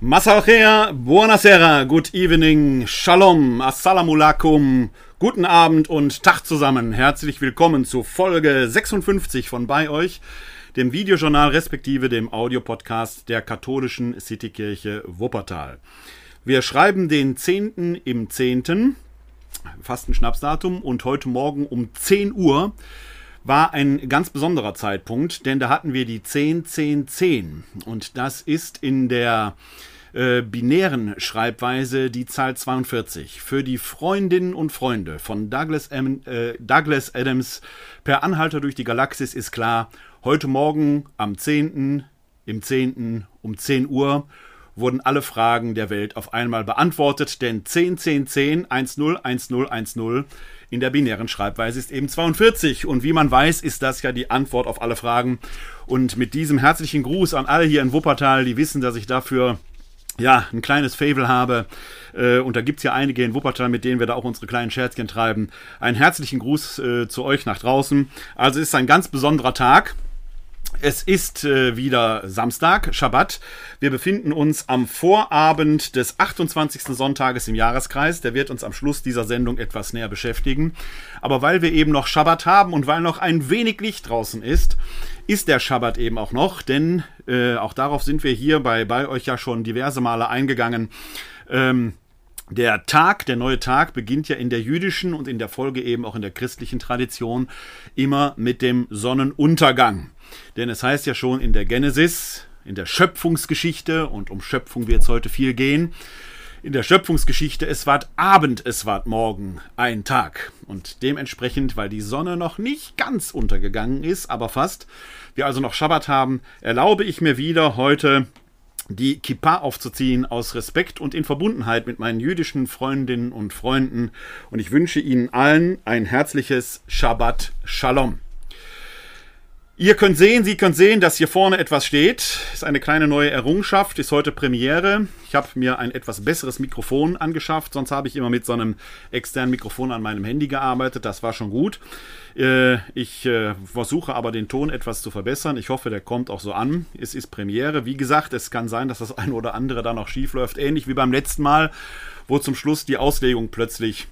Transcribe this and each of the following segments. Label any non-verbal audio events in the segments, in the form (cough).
Masachea, buonasera, good evening, shalom, assalamu alaikum, guten Abend und Tag zusammen. Herzlich willkommen zu Folge 56 von bei euch, dem Videojournal respektive dem Audiopodcast der katholischen Citykirche Wuppertal. Wir schreiben den 10. im 10., fast ein Schnapsdatum, und heute Morgen um 10 Uhr war ein ganz besonderer Zeitpunkt, denn da hatten wir die 10, 10, 10. Und das ist in der äh, binären Schreibweise die Zahl 42. Für die Freundinnen und Freunde von Douglas, M, äh, Douglas Adams per Anhalter durch die Galaxis ist klar, heute Morgen am 10. im 10. um 10 Uhr wurden alle Fragen der Welt auf einmal beantwortet, denn 10, 10, 10, 1, 0, 1, 0, 1, 0 in der binären Schreibweise ist eben 42. Und wie man weiß, ist das ja die Antwort auf alle Fragen. Und mit diesem herzlichen Gruß an alle hier in Wuppertal, die wissen, dass ich dafür ja, ein kleines Fable habe. Äh, und da gibt's ja einige in Wuppertal, mit denen wir da auch unsere kleinen Scherzchen treiben. Einen herzlichen Gruß äh, zu euch nach draußen. Also es ist ein ganz besonderer Tag. Es ist äh, wieder Samstag, Schabbat. Wir befinden uns am Vorabend des 28. Sonntages im Jahreskreis. Der wird uns am Schluss dieser Sendung etwas näher beschäftigen. Aber weil wir eben noch Schabbat haben und weil noch ein wenig Licht draußen ist, ist der Schabbat eben auch noch, denn äh, auch darauf sind wir hier bei, bei euch ja schon diverse Male eingegangen. Ähm, der Tag, der neue Tag beginnt ja in der jüdischen und in der Folge eben auch in der christlichen Tradition immer mit dem Sonnenuntergang. Denn es heißt ja schon in der Genesis, in der Schöpfungsgeschichte, und um Schöpfung wird es heute viel gehen, in der Schöpfungsgeschichte, es ward Abend, es ward Morgen, ein Tag. Und dementsprechend, weil die Sonne noch nicht ganz untergegangen ist, aber fast, wir also noch Schabbat haben, erlaube ich mir wieder heute die Kippa aufzuziehen aus Respekt und in Verbundenheit mit meinen jüdischen Freundinnen und Freunden. Und ich wünsche Ihnen allen ein herzliches Shabbat Shalom. Ihr könnt sehen, Sie könnt sehen, dass hier vorne etwas steht. Ist eine kleine neue Errungenschaft, ist heute Premiere. Ich habe mir ein etwas besseres Mikrofon angeschafft, sonst habe ich immer mit so einem externen Mikrofon an meinem Handy gearbeitet. Das war schon gut. Äh, ich äh, versuche aber den Ton etwas zu verbessern. Ich hoffe, der kommt auch so an. Es ist Premiere. Wie gesagt, es kann sein, dass das (laughs) eine oder andere da noch schief läuft. Ähnlich wie beim letzten Mal, wo zum Schluss die Auslegung plötzlich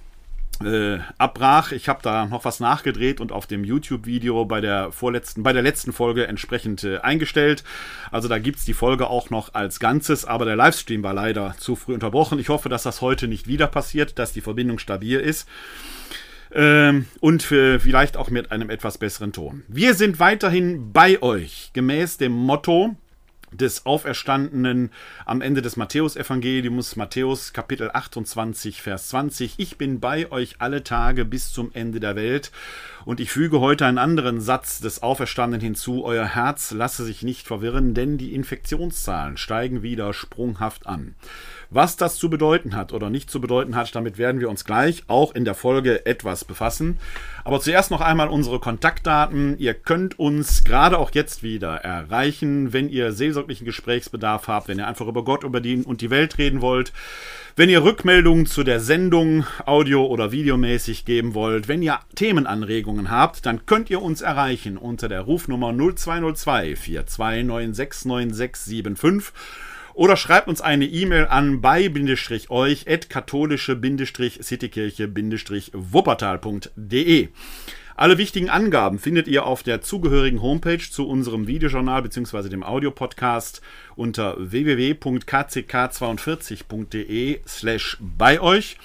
äh, abbrach. Ich habe da noch was nachgedreht und auf dem YouTube-Video bei der vorletzten, bei der letzten Folge entsprechend äh, eingestellt. Also da gibt's die Folge auch noch als Ganzes, aber der Livestream war leider zu früh unterbrochen. Ich hoffe, dass das heute nicht wieder passiert, dass die Verbindung stabil ist. Ähm, und für, vielleicht auch mit einem etwas besseren Ton. Wir sind weiterhin bei euch, gemäß dem Motto, des Auferstandenen am Ende des Matthäusevangeliums, Matthäus Kapitel 28, Vers 20. Ich bin bei euch alle Tage bis zum Ende der Welt. Und ich füge heute einen anderen Satz des Auferstandenen hinzu. Euer Herz lasse sich nicht verwirren, denn die Infektionszahlen steigen wieder sprunghaft an. Was das zu bedeuten hat oder nicht zu bedeuten hat, damit werden wir uns gleich auch in der Folge etwas befassen. Aber zuerst noch einmal unsere Kontaktdaten. Ihr könnt uns gerade auch jetzt wieder erreichen, wenn ihr seelsorglichen Gesprächsbedarf habt, wenn ihr einfach über Gott, über die und die Welt reden wollt. Wenn ihr Rückmeldungen zu der Sendung audio- oder videomäßig geben wollt, wenn ihr Themenanregungen habt, dann könnt ihr uns erreichen unter der Rufnummer 0202 42969675 oder schreibt uns eine E-Mail an bei-euch at katholische-citykirche-wuppertal.de. Alle wichtigen Angaben findet ihr auf der zugehörigen Homepage zu unserem Videojournal bzw. dem Audiopodcast unter www.kck42.de slash bei euch.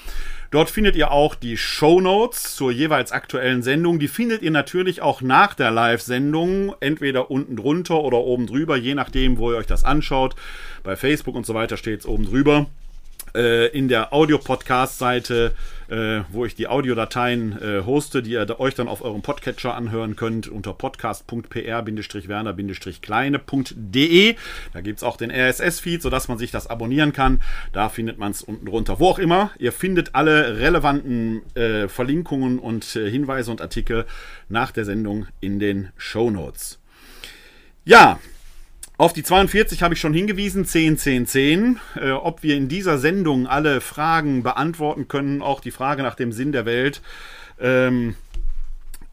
Dort findet ihr auch die Show Notes zur jeweils aktuellen Sendung. Die findet ihr natürlich auch nach der Live-Sendung, entweder unten drunter oder oben drüber, je nachdem, wo ihr euch das anschaut. Bei Facebook und so weiter steht es oben drüber. Äh, in der Audio-Podcast-Seite, äh, wo ich die Audiodateien äh, hoste, die ihr euch dann auf eurem Podcatcher anhören könnt, unter podcast.pr-werner-kleine.de. Da gibt es auch den RSS-Feed, sodass man sich das abonnieren kann. Da findet man es unten drunter. Wo auch immer, ihr findet alle relevanten äh, Verlinkungen und äh, Hinweise und Artikel nach der Sendung in den Show Notes. Ja, auf die 42 habe ich schon hingewiesen, 10, 10, 10. Äh, ob wir in dieser Sendung alle Fragen beantworten können, auch die Frage nach dem Sinn der Welt, ähm,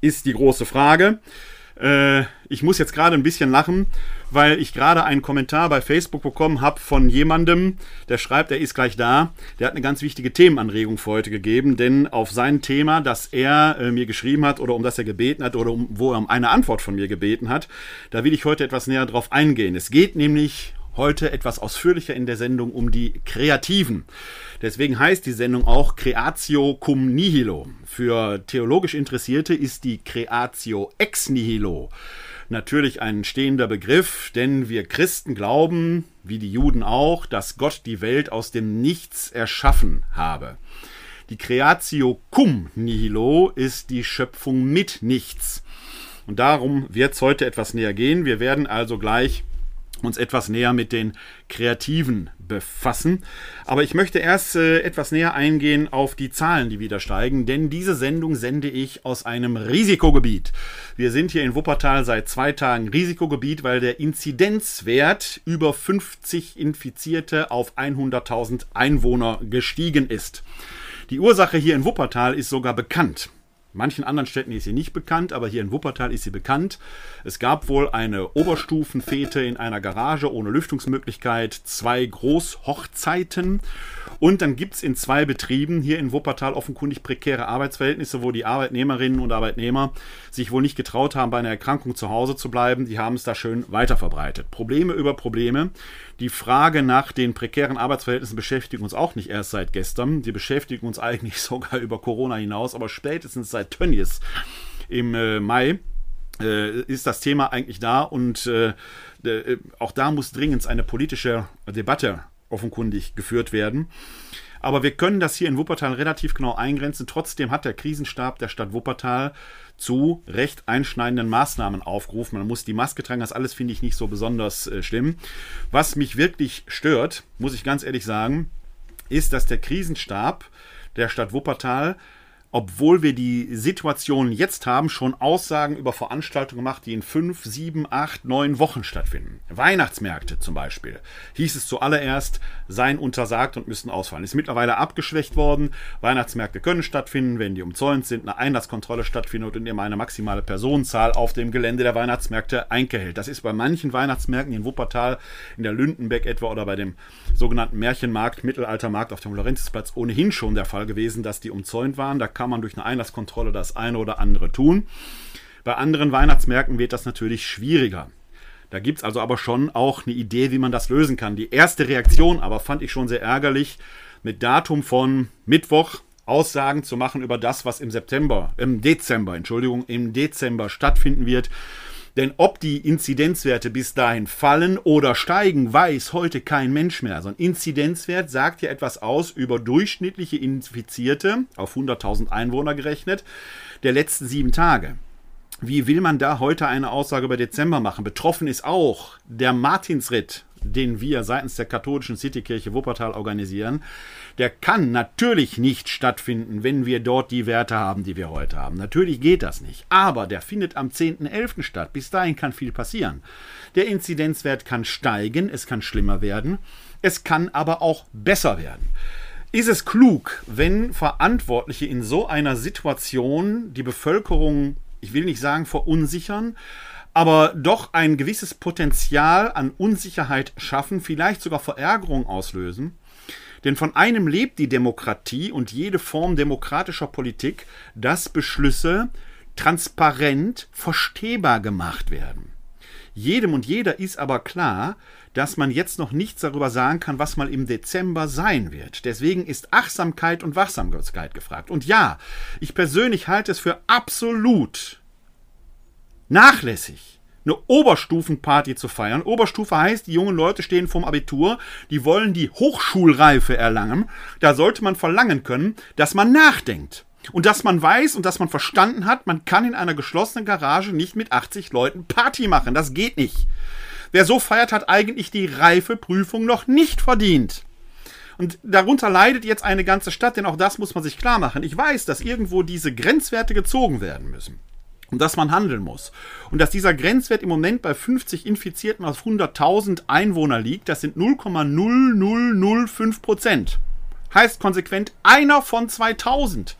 ist die große Frage. Äh, ich muss jetzt gerade ein bisschen lachen, weil ich gerade einen Kommentar bei Facebook bekommen habe von jemandem, der schreibt, er ist gleich da. Der hat eine ganz wichtige Themenanregung für heute gegeben, denn auf sein Thema, das er äh, mir geschrieben hat oder um das er gebeten hat oder um, wo er um eine Antwort von mir gebeten hat, da will ich heute etwas näher drauf eingehen. Es geht nämlich heute etwas ausführlicher in der Sendung um die Kreativen. Deswegen heißt die Sendung auch Creatio cum nihilo. Für theologisch Interessierte ist die Creatio ex nihilo natürlich ein stehender Begriff, denn wir Christen glauben, wie die Juden auch, dass Gott die Welt aus dem Nichts erschaffen habe. Die Creatio cum nihilo ist die Schöpfung mit nichts. Und darum wird es heute etwas näher gehen. Wir werden also gleich uns etwas näher mit den Kreativen befassen. Aber ich möchte erst äh, etwas näher eingehen auf die Zahlen, die wieder steigen, denn diese Sendung sende ich aus einem Risikogebiet. Wir sind hier in Wuppertal seit zwei Tagen Risikogebiet, weil der Inzidenzwert über 50 Infizierte auf 100.000 Einwohner gestiegen ist. Die Ursache hier in Wuppertal ist sogar bekannt. Manchen anderen Städten ist sie nicht bekannt, aber hier in Wuppertal ist sie bekannt. Es gab wohl eine Oberstufenfete in einer Garage ohne Lüftungsmöglichkeit, zwei Großhochzeiten und dann gibt es in zwei Betrieben hier in Wuppertal offenkundig prekäre Arbeitsverhältnisse, wo die Arbeitnehmerinnen und Arbeitnehmer sich wohl nicht getraut haben, bei einer Erkrankung zu Hause zu bleiben. Die haben es da schön weiterverbreitet. Probleme über Probleme. Die Frage nach den prekären Arbeitsverhältnissen beschäftigt uns auch nicht erst seit gestern. Die beschäftigen uns (laughs) eigentlich sogar über Corona hinaus, aber spätestens seit Tönnies im äh, Mai äh, ist das Thema eigentlich da und äh, äh, auch da muss dringend eine politische Debatte offenkundig geführt werden. Aber wir können das hier in Wuppertal relativ genau eingrenzen. Trotzdem hat der Krisenstab der Stadt Wuppertal zu recht einschneidenden Maßnahmen aufgerufen. Man muss die Maske tragen, das alles finde ich nicht so besonders äh, schlimm. Was mich wirklich stört, muss ich ganz ehrlich sagen, ist, dass der Krisenstab der Stadt Wuppertal obwohl wir die Situation jetzt haben, schon Aussagen über Veranstaltungen gemacht, die in fünf, sieben, acht, neun Wochen stattfinden. Weihnachtsmärkte zum Beispiel. Hieß es zuallererst, seien untersagt und müssen ausfallen. Ist mittlerweile abgeschwächt worden. Weihnachtsmärkte können stattfinden, wenn die umzäunt sind, eine Einlasskontrolle stattfindet und immer eine maximale Personenzahl auf dem Gelände der Weihnachtsmärkte eingehält. Das ist bei manchen Weihnachtsmärkten in Wuppertal, in der Lündenbeck etwa oder bei dem sogenannten Märchenmarkt, Mittelaltermarkt auf dem Lorenzplatz ohnehin schon der Fall gewesen, dass die umzäunt waren. Da kann man durch eine Einlasskontrolle das eine oder andere tun. Bei anderen Weihnachtsmärkten wird das natürlich schwieriger. Da gibt es also aber schon auch eine Idee, wie man das lösen kann. Die erste Reaktion aber fand ich schon sehr ärgerlich, mit Datum von Mittwoch Aussagen zu machen über das, was im September, im Dezember, Entschuldigung, im Dezember stattfinden wird. Denn ob die Inzidenzwerte bis dahin fallen oder steigen, weiß heute kein Mensch mehr. So ein Inzidenzwert sagt ja etwas aus über durchschnittliche Infizierte auf 100.000 Einwohner gerechnet der letzten sieben Tage. Wie will man da heute eine Aussage über Dezember machen? Betroffen ist auch der Martinsritt den wir seitens der katholischen Citykirche Wuppertal organisieren, der kann natürlich nicht stattfinden, wenn wir dort die Werte haben, die wir heute haben. Natürlich geht das nicht. Aber der findet am 10.11. statt. Bis dahin kann viel passieren. Der Inzidenzwert kann steigen, es kann schlimmer werden, es kann aber auch besser werden. Ist es klug, wenn Verantwortliche in so einer Situation die Bevölkerung, ich will nicht sagen verunsichern, aber doch ein gewisses Potenzial an Unsicherheit schaffen, vielleicht sogar Verärgerung auslösen. Denn von einem lebt die Demokratie und jede Form demokratischer Politik, dass Beschlüsse transparent verstehbar gemacht werden. Jedem und jeder ist aber klar, dass man jetzt noch nichts darüber sagen kann, was mal im Dezember sein wird. Deswegen ist Achtsamkeit und Wachsamkeit gefragt. Und ja, ich persönlich halte es für absolut nachlässig, eine Oberstufenparty zu feiern. Oberstufe heißt, die jungen Leute stehen vorm Abitur, die wollen die Hochschulreife erlangen. Da sollte man verlangen können, dass man nachdenkt. Und dass man weiß und dass man verstanden hat, man kann in einer geschlossenen Garage nicht mit 80 Leuten Party machen. Das geht nicht. Wer so feiert, hat eigentlich die Reifeprüfung noch nicht verdient. Und darunter leidet jetzt eine ganze Stadt, denn auch das muss man sich klar machen. Ich weiß, dass irgendwo diese Grenzwerte gezogen werden müssen und dass man handeln muss. Und dass dieser Grenzwert im Moment bei 50 Infizierten auf 100.000 Einwohner liegt, das sind 0,0005 Prozent. Heißt konsequent, einer von 2000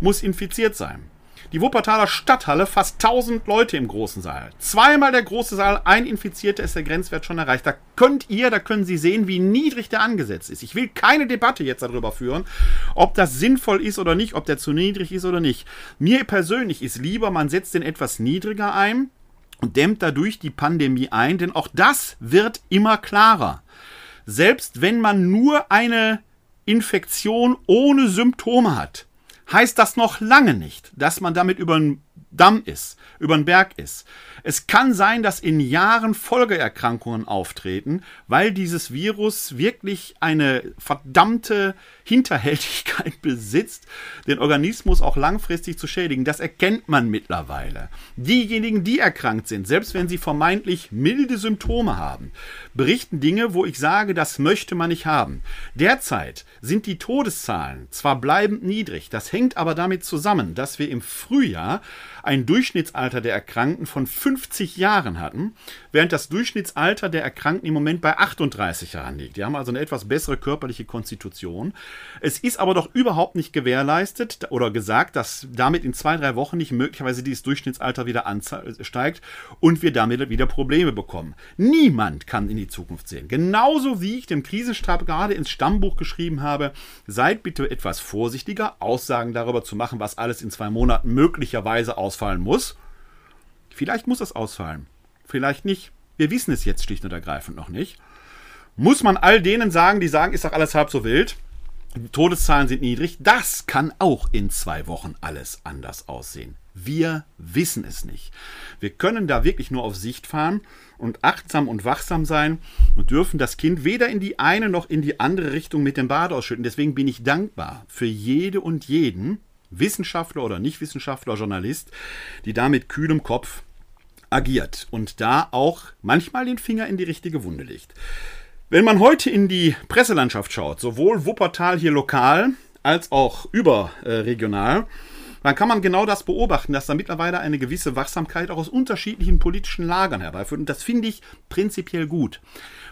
muss infiziert sein. Die Wuppertaler Stadthalle, fast 1000 Leute im großen Saal. Zweimal der große Saal, ein Infizierter ist der Grenzwert schon erreicht. Da könnt ihr, da können Sie sehen, wie niedrig der angesetzt ist. Ich will keine Debatte jetzt darüber führen, ob das sinnvoll ist oder nicht, ob der zu niedrig ist oder nicht. Mir persönlich ist lieber, man setzt den etwas niedriger ein und dämmt dadurch die Pandemie ein, denn auch das wird immer klarer. Selbst wenn man nur eine Infektion ohne Symptome hat, heißt das noch lange nicht, dass man damit über den Damm ist, über den Berg ist. Es kann sein, dass in Jahren Folgeerkrankungen auftreten, weil dieses Virus wirklich eine verdammte Hinterhältigkeit (laughs) besitzt, den Organismus auch langfristig zu schädigen. Das erkennt man mittlerweile. Diejenigen, die erkrankt sind, selbst wenn sie vermeintlich milde Symptome haben, berichten Dinge, wo ich sage, das möchte man nicht haben. Derzeit sind die Todeszahlen zwar bleibend niedrig, das hängt aber damit zusammen, dass wir im Frühjahr ein Durchschnittsalter der Erkrankten von 50 Jahren hatten, während das Durchschnittsalter der Erkrankten im Moment bei 38 Jahren liegt. Die haben also eine etwas bessere körperliche Konstitution. Es ist aber doch überhaupt nicht gewährleistet oder gesagt, dass damit in zwei, drei Wochen nicht möglicherweise dieses Durchschnittsalter wieder ansteigt und wir damit wieder Probleme bekommen. Niemand kann in die Zukunft sehen. Genauso wie ich dem Krisenstab gerade ins Stammbuch geschrieben habe, seid bitte etwas vorsichtiger, Aussagen darüber zu machen, was alles in zwei Monaten möglicherweise aus ausfallen muss. Vielleicht muss es ausfallen. Vielleicht nicht. Wir wissen es jetzt schlicht und ergreifend noch nicht. Muss man all denen sagen, die sagen, ist doch alles halb so wild. Die Todeszahlen sind niedrig. Das kann auch in zwei Wochen alles anders aussehen. Wir wissen es nicht. Wir können da wirklich nur auf Sicht fahren und achtsam und wachsam sein und dürfen das Kind weder in die eine noch in die andere Richtung mit dem Bad ausschütten. Deswegen bin ich dankbar für jede und jeden, Wissenschaftler oder Nichtwissenschaftler, Journalist, die da mit kühlem Kopf agiert und da auch manchmal den Finger in die richtige Wunde legt. Wenn man heute in die Presselandschaft schaut, sowohl Wuppertal hier lokal als auch überregional, dann kann man genau das beobachten, dass da mittlerweile eine gewisse Wachsamkeit auch aus unterschiedlichen politischen Lagern herbeiführt. Und das finde ich prinzipiell gut,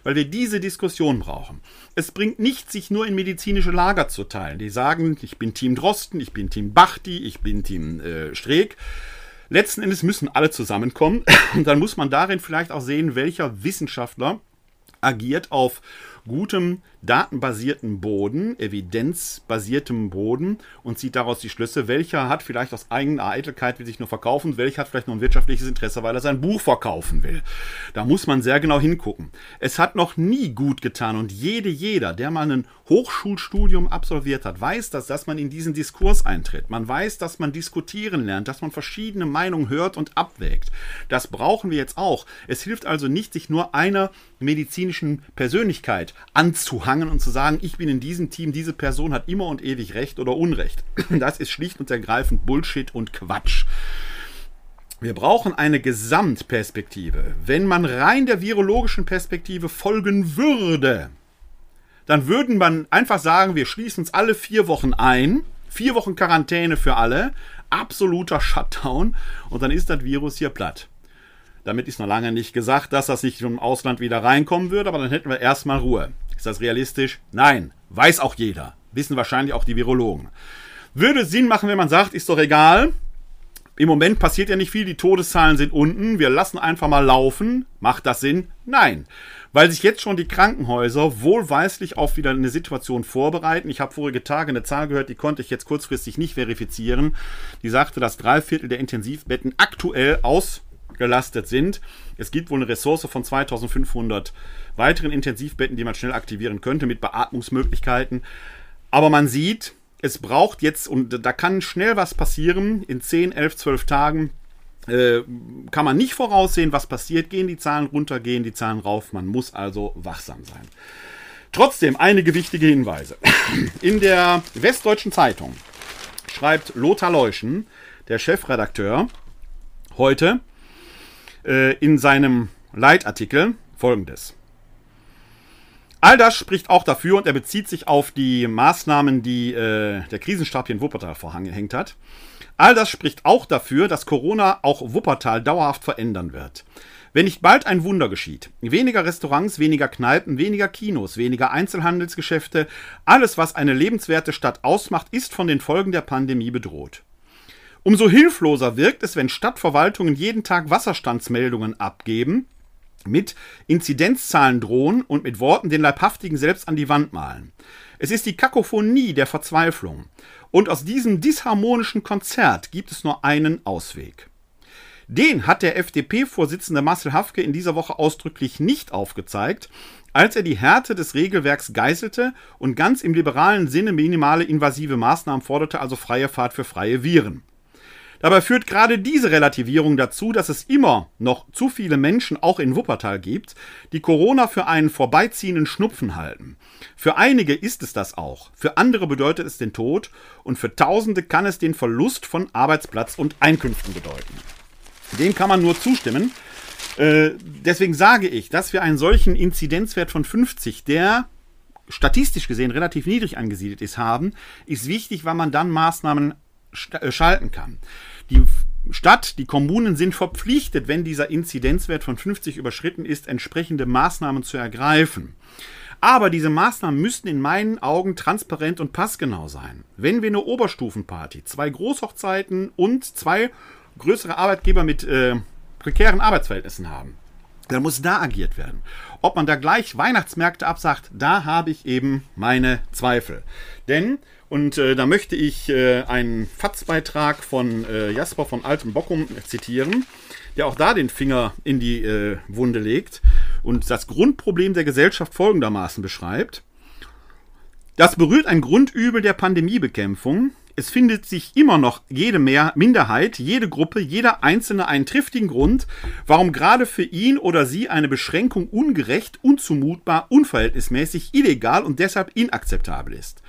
weil wir diese Diskussion brauchen. Es bringt nichts, sich nur in medizinische Lager zu teilen. Die sagen, ich bin Team Drosten, ich bin Team Bachti, ich bin Team äh, Streeck. Letzten Endes müssen alle zusammenkommen. (laughs) Und dann muss man darin vielleicht auch sehen, welcher Wissenschaftler agiert auf gutem datenbasierten Boden, evidenzbasiertem Boden und zieht daraus die Schlüsse, welcher hat vielleicht aus eigener Eitelkeit will sich nur verkaufen, welcher hat vielleicht nur ein wirtschaftliches Interesse, weil er sein Buch verkaufen will. Da muss man sehr genau hingucken. Es hat noch nie gut getan und jede, jeder, der mal ein Hochschulstudium absolviert hat, weiß das, dass man in diesen Diskurs eintritt. Man weiß, dass man diskutieren lernt, dass man verschiedene Meinungen hört und abwägt. Das brauchen wir jetzt auch. Es hilft also nicht, sich nur einer medizinischen Persönlichkeit anzuhangen und zu sagen, ich bin in diesem Team, diese Person hat immer und ewig Recht oder Unrecht. (clears throat) Das ist schlicht und ergreifend Bullshit und Quatsch. Wir brauchen eine Gesamtperspektive. Wenn man rein der virologischen Perspektive folgen würde, dann würden man einfach sagen, wir schließen uns alle vier Wochen ein, vier Wochen Quarantäne für alle, absoluter Shutdown und dann ist das Virus hier platt. Damit ist noch lange nicht gesagt, dass das nicht im Ausland wieder reinkommen würde, aber dann hätten wir erstmal Ruhe. Ist das realistisch? Nein. Weiß auch jeder. Wissen wahrscheinlich auch die Virologen. Würde Sinn machen, wenn man sagt, ist doch egal. Im Moment passiert ja nicht viel, die Todeszahlen sind unten, wir lassen einfach mal laufen. Macht das Sinn? Nein. Weil sich jetzt schon die Krankenhäuser wohlweislich auf wieder eine Situation vorbereiten. Ich habe vorige Tage eine Zahl gehört, die konnte ich jetzt kurzfristig nicht verifizieren. Die sagte, dass drei Viertel der Intensivbetten aktuell aus gelastet sind. Es gibt wohl eine Ressource von 2500 weiteren Intensivbetten, die man schnell aktivieren könnte mit Beatmungsmöglichkeiten. Aber man sieht, es braucht jetzt, und da kann schnell was passieren, in 10, 11, 12 Tagen äh, kann man nicht voraussehen, was passiert. Gehen die Zahlen runter, gehen die Zahlen rauf. Man muss also wachsam sein. Trotzdem einige wichtige Hinweise. (laughs) In der Westdeutschen Zeitung schreibt Lothar Leuschen, der Chefredakteur, heute, äh, in seinem Leitartikel folgendes. All das spricht auch dafür und er bezieht sich auf die Maßnahmen, die äh, der Krisenstab hier in Wuppertal vorhängt hat. All das spricht auch dafür, dass Corona auch Wuppertal dauerhaft verändern wird. Wenn nicht bald ein Wunder geschieht, weniger Restaurants, weniger Kneipen, weniger Kinos, weniger Einzelhandelsgeschäfte, alles, was eine lebenswerte Stadt ausmacht, ist von den Folgen der Pandemie bedroht. Umso hilfloser wirkt es, wenn Stadtverwaltungen jeden Tag Wasserstandsmeldungen abgeben, mit Inzidenzzahlen drohen und mit Worten den Leibhaftigen selbst an die Wand malen. Es ist die Kakophonie der Verzweiflung. Und aus diesem disharmonischen Konzert gibt es nur einen Ausweg. Den hat der FDP-Vorsitzende Marcel Hafke in dieser Woche ausdrücklich nicht aufgezeigt, als er die Härte des Regelwerks geißelte und ganz im liberalen Sinne minimale invasive Maßnahmen forderte, also freie Fahrt für freie Viren. Dabei führt gerade diese Relativierung dazu, dass es immer noch zu viele Menschen auch in Wuppertal gibt, die Corona für einen vorbeiziehenden Schnupfen halten. Für einige ist es das auch, für andere bedeutet es den Tod und für Tausende kann es den Verlust von Arbeitsplatz und Einkünften bedeuten. Dem kann man nur zustimmen. Äh, deswegen sage ich, dass wir einen solchen Inzidenzwert von 50, der statistisch gesehen relativ niedrig angesiedelt ist, haben, ist wichtig, weil man dann Maßnahmen äh, schalten kann. Die Stadt, die Kommunen sind verpflichtet, wenn dieser Inzidenzwert von 50 überschritten ist, entsprechende Maßnahmen zu ergreifen. Aber diese Maßnahmen müssten in meinen Augen transparent und passgenau sein. Wenn wir eine Oberstufenparty, zwei Großhochzeiten und zwei größere Arbeitgeber mit äh, prekären Arbeitsverhältnissen haben, dann muss da agiert werden. Ob man da gleich Weihnachtsmärkte absagt, da habe ich eben meine Zweifel. Denn, und äh, da möchte ich äh, einen Fatzbeitrag von äh, Jasper von Altem Bockum zitieren, der auch da den Finger in die äh, Wunde legt und das Grundproblem der Gesellschaft folgendermaßen beschreibt. Das berührt ein Grundübel der Pandemiebekämpfung, es findet sich immer noch jede Mehr Minderheit, jede Gruppe, jeder Einzelne einen triftigen Grund, warum gerade für ihn oder sie eine Beschränkung ungerecht, unzumutbar, unverhältnismäßig, illegal und deshalb inakzeptabel ist.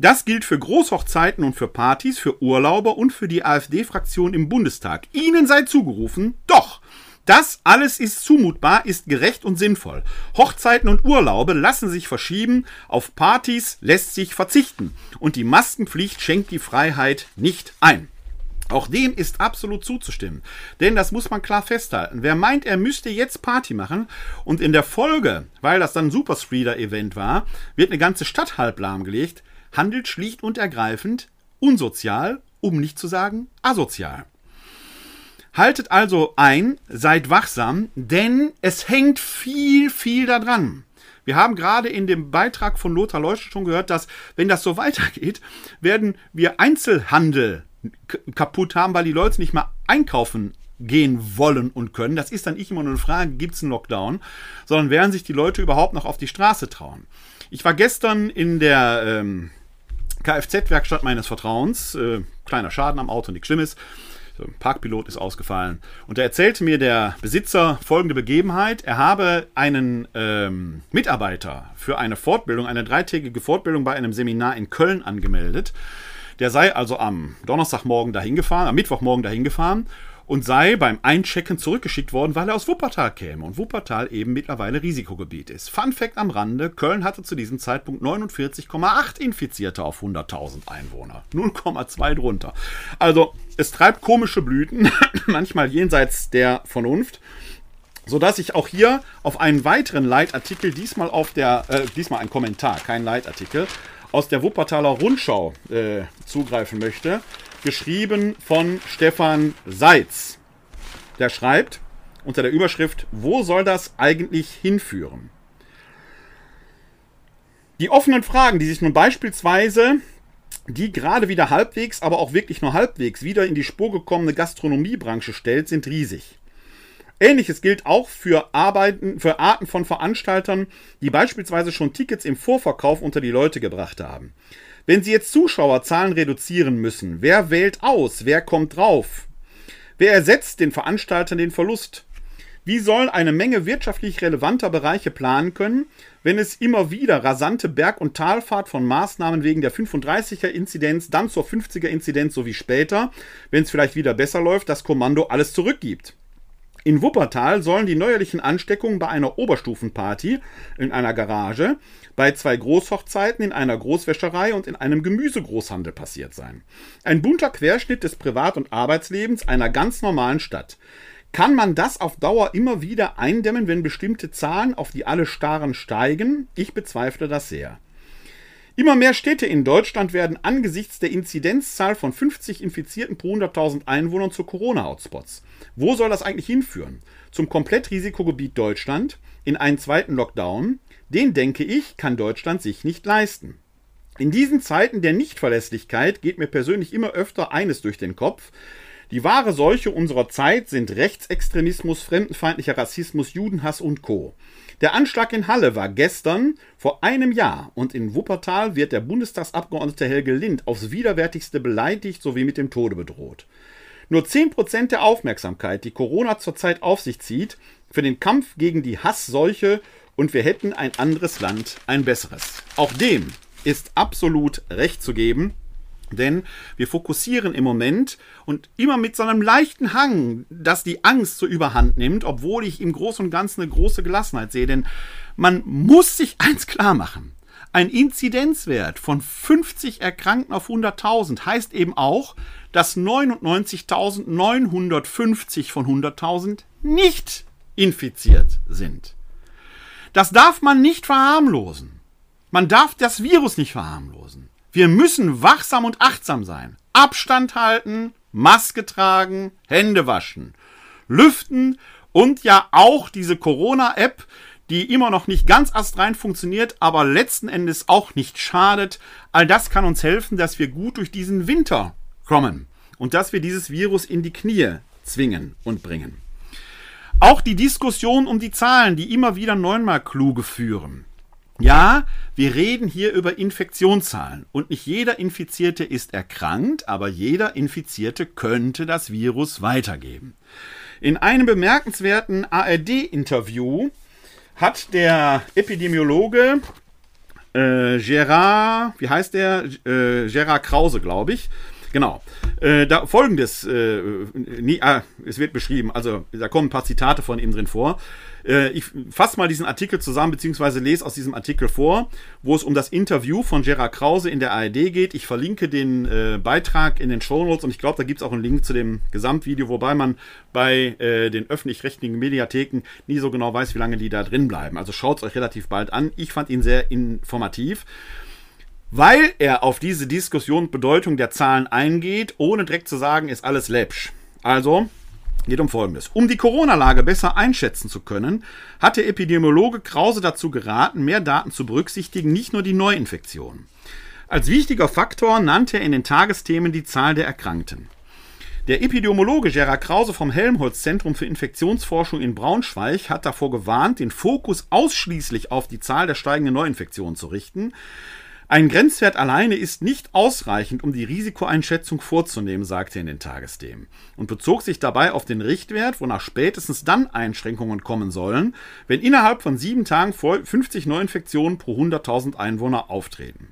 Das gilt für Großhochzeiten und für Partys, für Urlauber und für die AfD-Fraktion im Bundestag. Ihnen sei zugerufen, doch! Das alles ist zumutbar, ist gerecht und sinnvoll. Hochzeiten und Urlaube lassen sich verschieben, auf Partys lässt sich verzichten. Und die Maskenpflicht schenkt die Freiheit nicht ein. Auch dem ist absolut zuzustimmen. Denn das muss man klar festhalten. Wer meint, er müsste jetzt Party machen und in der Folge, weil das dann ein Superspreader-Event war, wird eine ganze Stadt halb lahmgelegt, handelt schlicht und ergreifend unsozial, um nicht zu sagen asozial. Haltet also ein, seid wachsam, denn es hängt viel, viel daran. Wir haben gerade in dem Beitrag von Lothar Leusch schon gehört, dass, wenn das so (laughs) weitergeht, werden wir Einzelhandel kaputt haben, weil die Leute nicht mehr einkaufen gehen wollen und können. Das ist dann nicht immer nur eine Frage, gibt es einen Lockdown, sondern werden sich die Leute überhaupt noch auf die Straße trauen. Ich war gestern in der ähm, Kfz-Werkstatt meines Vertrauens, äh, kleiner Schaden am Auto, nichts Schlimmes. Parkpilot ist ausgefallen. Und da erzählte mir der Besitzer folgende Begebenheit. Er habe einen ähm, Mitarbeiter für eine Fortbildung, eine dreitägige Fortbildung bei einem Seminar in Köln angemeldet. Der sei also am Donnerstagmorgen dahin gefahren, am Mittwochmorgen dahin gefahren und sei beim Einchecken zurückgeschickt worden, weil er aus Wuppertal käme und Wuppertal eben mittlerweile Risikogebiet ist. Fun Fact am Rande, Köln hatte zu diesem Zeitpunkt 49,8 Infizierte auf 100.000 Einwohner. 0,2 drunter. Also es treibt komische Blüten, (laughs) manchmal jenseits der Vernunft sodass ich auch hier auf einen weiteren Leitartikel, diesmal auf der, äh, diesmal ein Kommentar, kein Leitartikel, aus der Wuppertaler Rundschau äh, zugreifen möchte geschrieben von Stefan Seitz. Der schreibt unter der Überschrift, wo soll das eigentlich hinführen? Die offenen Fragen, die sich nun beispielsweise die gerade wieder halbwegs, aber auch wirklich nur halbwegs wieder in die Spur gekommene Gastronomiebranche stellt, sind riesig. Ähnliches gilt auch für, Arbeiten, für Arten von Veranstaltern, die beispielsweise schon Tickets im Vorverkauf unter die Leute gebracht haben. Wenn Sie jetzt Zuschauerzahlen reduzieren müssen, wer wählt aus? Wer kommt drauf? Wer ersetzt den Veranstaltern den Verlust? Wie soll eine Menge wirtschaftlich relevanter Bereiche planen können, wenn es immer wieder rasante Berg- und Talfahrt von Maßnahmen wegen der 35er-Inzidenz, dann zur 50er-Inzidenz sowie später, wenn es vielleicht wieder besser läuft, das Kommando alles zurückgibt? In Wuppertal sollen die neuerlichen Ansteckungen bei einer Oberstufenparty in einer Garage, bei zwei Großhochzeiten in einer Großwäscherei und in einem Gemüsegroßhandel passiert sein. Ein bunter Querschnitt des Privat- und Arbeitslebens einer ganz normalen Stadt. Kann man das auf Dauer immer wieder eindämmen, wenn bestimmte Zahlen, auf die alle starren, steigen? Ich bezweifle das sehr. Immer mehr Städte in Deutschland werden angesichts der Inzidenzzahl von 50 Infizierten pro 100.000 Einwohnern zu Corona-Hotspots. Wo soll das eigentlich hinführen? Zum Komplettrisikogebiet Deutschland in einen zweiten Lockdown? Den denke ich, kann Deutschland sich nicht leisten. In diesen Zeiten der Nichtverlässlichkeit geht mir persönlich immer öfter eines durch den Kopf. Die wahre Seuche unserer Zeit sind Rechtsextremismus, fremdenfeindlicher Rassismus, Judenhass und Co. Der Anschlag in Halle war gestern vor einem Jahr und in Wuppertal wird der Bundestagsabgeordnete Helge Lind aufs widerwärtigste beleidigt sowie mit dem Tode bedroht. Nur 10% der Aufmerksamkeit, die Corona zurzeit auf sich zieht, für den Kampf gegen die Hassseuche und wir hätten ein anderes Land, ein besseres. Auch dem ist absolut recht zu geben. Denn wir fokussieren im Moment und immer mit so einem leichten Hang, dass die Angst zur Überhand nimmt, obwohl ich im Großen und Ganzen eine große Gelassenheit sehe. Denn man muss sich eins klar machen. Ein Inzidenzwert von 50 Erkrankten auf 100.000 heißt eben auch, dass 99.950 von 100.000 nicht infiziert sind. Das darf man nicht verharmlosen. Man darf das Virus nicht verharmlosen. Wir müssen wachsam und achtsam sein. Abstand halten, Maske tragen, Hände waschen, lüften und ja auch diese Corona-App, die immer noch nicht ganz astrein funktioniert, aber letzten Endes auch nicht schadet. All das kann uns helfen, dass wir gut durch diesen Winter kommen und dass wir dieses Virus in die Knie zwingen und bringen. Auch die Diskussion um die Zahlen, die immer wieder neunmal kluge führen. Ja, wir reden hier über Infektionszahlen und nicht jeder Infizierte ist erkrankt, aber jeder Infizierte könnte das Virus weitergeben. In einem bemerkenswerten ARD-Interview hat der Epidemiologe äh, Gerard, wie heißt der? Äh, Gerard Krause, glaube ich, Genau. Äh, da folgendes, äh, nie, ah, es wird beschrieben, also da kommen ein paar Zitate von ihm drin vor. Äh, ich fasse mal diesen Artikel zusammen, beziehungsweise lese aus diesem Artikel vor, wo es um das Interview von Gerard Krause in der ARD geht. Ich verlinke den äh, Beitrag in den Show Notes und ich glaube, da gibt es auch einen Link zu dem Gesamtvideo, wobei man bei äh, den öffentlich-rechtlichen Mediatheken nie so genau weiß, wie lange die da drin bleiben. Also schaut es euch relativ bald an. Ich fand ihn sehr informativ weil er auf diese Diskussion und Bedeutung der Zahlen eingeht, ohne direkt zu sagen, ist alles läppsch. Also, geht um Folgendes. Um die Corona-Lage besser einschätzen zu können, hat der Epidemiologe Krause dazu geraten, mehr Daten zu berücksichtigen, nicht nur die Neuinfektionen. Als wichtiger Faktor nannte er in den Tagesthemen die Zahl der Erkrankten. Der Epidemiologe Gerhard Krause vom Helmholtz Zentrum für Infektionsforschung in Braunschweig hat davor gewarnt, den Fokus ausschließlich auf die Zahl der steigenden Neuinfektionen zu richten, ein Grenzwert alleine ist nicht ausreichend, um die Risikoeinschätzung vorzunehmen, sagte er in den Tagesthemen und bezog sich dabei auf den Richtwert, wonach spätestens dann Einschränkungen kommen sollen, wenn innerhalb von sieben Tagen 50 Neuinfektionen pro 100.000 Einwohner auftreten.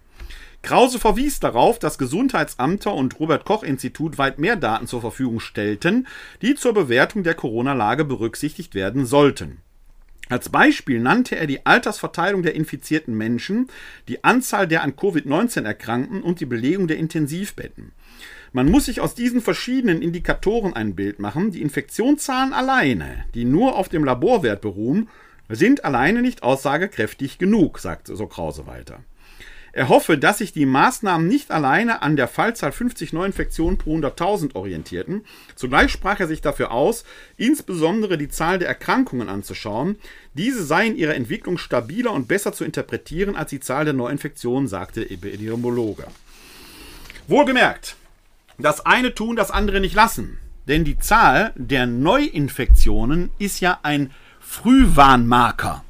Krause verwies darauf, dass Gesundheitsamter und Robert Koch Institut weit mehr Daten zur Verfügung stellten, die zur Bewertung der Corona-Lage berücksichtigt werden sollten. Als Beispiel nannte er die Altersverteilung der infizierten Menschen, die Anzahl der an Covid-19 Erkrankten und die Belegung der Intensivbetten. Man muss sich aus diesen verschiedenen Indikatoren ein Bild machen. Die Infektionszahlen alleine, die nur auf dem Laborwert beruhen, sind alleine nicht aussagekräftig genug, sagte so Krause weiter. Er hoffe, dass sich die Maßnahmen nicht alleine an der Fallzahl 50 Neuinfektionen pro 100.000 orientierten. Zugleich sprach er sich dafür aus, insbesondere die Zahl der Erkrankungen anzuschauen. Diese sei in ihrer Entwicklung stabiler und besser zu interpretieren als die Zahl der Neuinfektionen, sagte der Epidemiologe. Wohlgemerkt, das eine tun, das andere nicht lassen. Denn die Zahl der Neuinfektionen ist ja ein Frühwarnmarker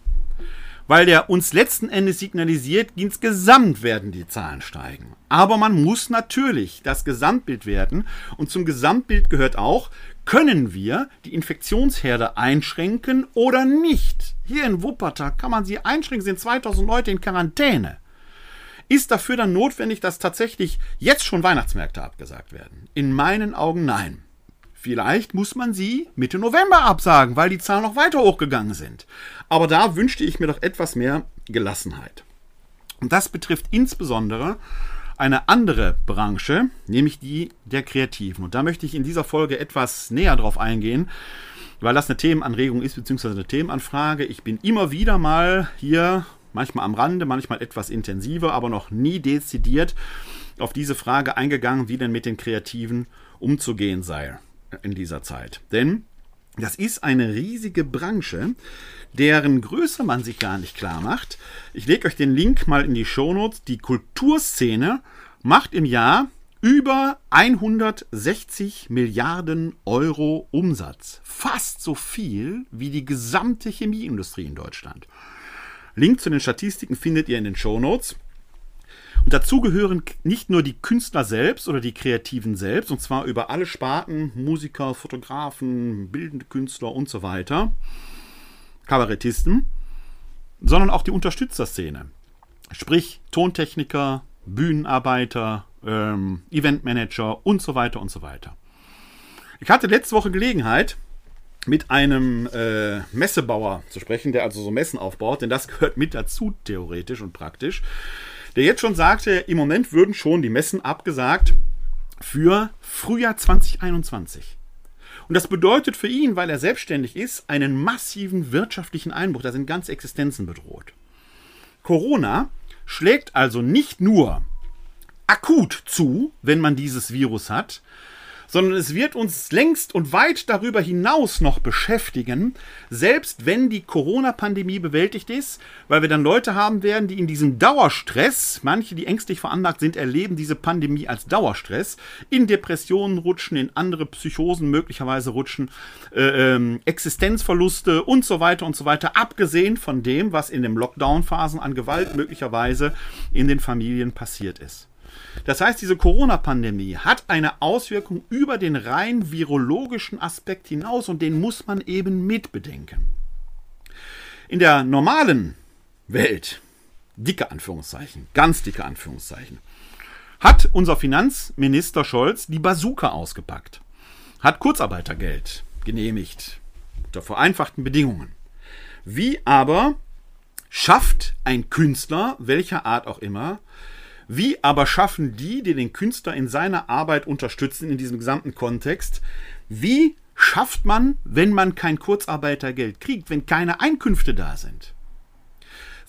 weil der uns letzten Endes signalisiert, insgesamt werden die Zahlen steigen. Aber man muss natürlich das Gesamtbild werten und zum Gesamtbild gehört auch, können wir die Infektionsherde einschränken oder nicht? Hier in Wuppertal kann man sie einschränken, sind 2000 Leute in Quarantäne. Ist dafür dann notwendig, dass tatsächlich jetzt schon Weihnachtsmärkte abgesagt werden? In meinen Augen nein. Vielleicht muss man sie Mitte November absagen, weil die Zahlen noch weiter hochgegangen sind. Aber da wünschte ich mir doch etwas mehr Gelassenheit. Und das betrifft insbesondere eine andere Branche, nämlich die der Kreativen. Und da möchte ich in dieser Folge etwas näher drauf eingehen, weil das eine Themenanregung ist, beziehungsweise eine Themenanfrage. Ich bin immer wieder mal hier manchmal am Rande, manchmal etwas intensiver, aber noch nie dezidiert auf diese Frage eingegangen, wie denn mit den Kreativen umzugehen sei in dieser Zeit. Denn das ist eine riesige Branche, deren Größe man sich gar nicht klar macht. Ich lege euch den Link mal in die Shownotes. Die Kulturszene macht im Jahr über 160 Milliarden Euro Umsatz. Fast so viel wie die gesamte Chemieindustrie in Deutschland. Link zu den Statistiken findet ihr in den Show Notes. Und dazu gehören nicht nur die Künstler selbst oder die Kreativen selbst, und zwar über alle Sparten, Musiker, Fotografen, bildende Künstler und so weiter, Kabarettisten, sondern auch die Unterstützerszene. Sprich Tontechniker, Bühnenarbeiter, ähm, Eventmanager und so weiter und so weiter. Ich hatte letzte Woche Gelegenheit, mit einem äh, Messebauer zu sprechen, der also so Messen aufbaut, denn das gehört mit dazu, theoretisch und praktisch, der jetzt schon sagte, im Moment würden schon die Messen abgesagt für Frühjahr 2021. Und das bedeutet für ihn, weil er selbstständig ist, einen massiven wirtschaftlichen Einbruch. Da sind ganze Existenzen bedroht. Corona schlägt also nicht nur akut zu, wenn man dieses Virus hat, sondern es wird uns längst und weit darüber hinaus noch beschäftigen, selbst wenn die Corona-Pandemie bewältigt ist, weil wir dann Leute haben werden, die in diesem Dauerstress, manche, die ängstlich veranlagt sind, erleben diese Pandemie als Dauerstress, in Depressionen rutschen, in andere Psychosen möglicherweise rutschen, äh, äh, Existenzverluste und so weiter und so weiter, abgesehen von dem, was in den Lockdown-Phasen an Gewalt möglicherweise in den Familien passiert ist. Das heißt, diese Corona-Pandemie hat eine Auswirkung über den rein virologischen Aspekt hinaus und den muss man eben mitbedenken. In der normalen Welt, dicke Anführungszeichen, ganz dicke Anführungszeichen, hat unser Finanzminister Scholz die Bazooka ausgepackt, hat Kurzarbeitergeld genehmigt, unter vereinfachten Bedingungen. Wie aber schafft ein Künstler, welcher Art auch immer, wie aber schaffen die, die den Künstler in seiner Arbeit unterstützen, in diesem gesamten Kontext, wie schafft man, wenn man kein Kurzarbeitergeld kriegt, wenn keine Einkünfte da sind?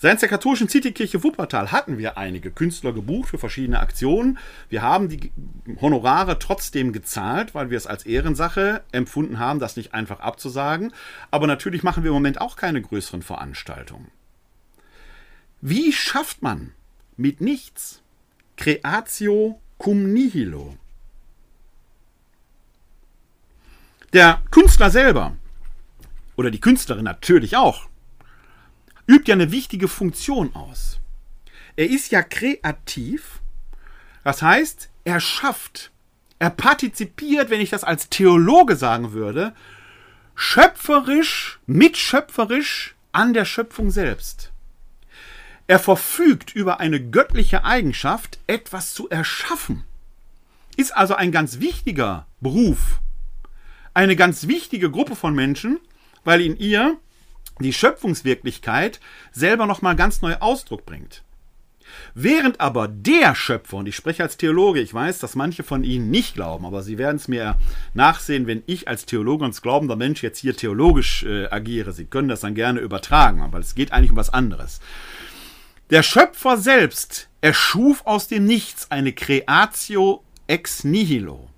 Seitens der katholischen Citykirche Wuppertal hatten wir einige Künstler gebucht für verschiedene Aktionen. Wir haben die Honorare trotzdem gezahlt, weil wir es als Ehrensache empfunden haben, das nicht einfach abzusagen. Aber natürlich machen wir im Moment auch keine größeren Veranstaltungen. Wie schafft man mit nichts Creatio cum nihilo. Der Künstler selber oder die Künstlerin natürlich auch übt ja eine wichtige Funktion aus. Er ist ja kreativ, das heißt, er schafft, er partizipiert, wenn ich das als Theologe sagen würde, schöpferisch, mitschöpferisch an der Schöpfung selbst. Er verfügt über eine göttliche Eigenschaft, etwas zu erschaffen. Ist also ein ganz wichtiger Beruf. Eine ganz wichtige Gruppe von Menschen, weil in ihr die Schöpfungswirklichkeit selber nochmal ganz neu Ausdruck bringt. Während aber der Schöpfer, und ich spreche als Theologe, ich weiß, dass manche von Ihnen nicht glauben, aber Sie werden es mir nachsehen, wenn ich als Theologe und glaubender Mensch jetzt hier theologisch äh, agiere. Sie können das dann gerne übertragen, aber es geht eigentlich um was anderes. Der Schöpfer selbst erschuf aus dem Nichts eine Creatio ex nihilo.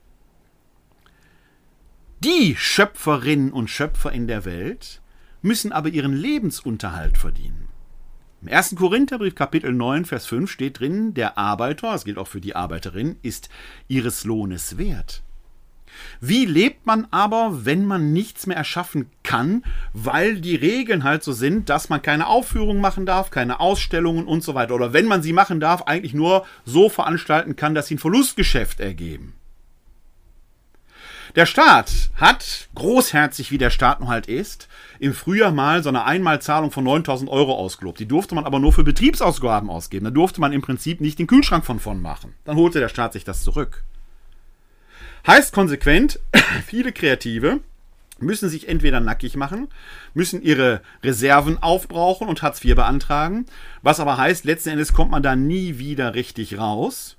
Die Schöpferinnen und Schöpfer in der Welt müssen aber ihren Lebensunterhalt verdienen. Im 1. Korintherbrief Kapitel 9, Vers 5 steht drin, der Arbeiter, das gilt auch für die Arbeiterin, ist ihres Lohnes wert. Wie lebt man aber, wenn man nichts mehr erschaffen kann, weil die Regeln halt so sind, dass man keine Aufführungen machen darf, keine Ausstellungen und so weiter. Oder wenn man sie machen darf, eigentlich nur so veranstalten kann, dass sie ein Verlustgeschäft ergeben. Der Staat hat, großherzig wie der Staat nun halt ist, im Frühjahr mal so eine Einmalzahlung von 9000 Euro ausgelobt. Die durfte man aber nur für Betriebsausgaben ausgeben. Da durfte man im Prinzip nicht den Kühlschrank von vorn machen. Dann holte der Staat sich das zurück. Heißt konsequent, (coughs) viele Kreative müssen sich entweder nackig machen, müssen ihre Reserven aufbrauchen und Hartz IV beantragen, was aber heißt, letzten Endes kommt man da nie wieder richtig raus.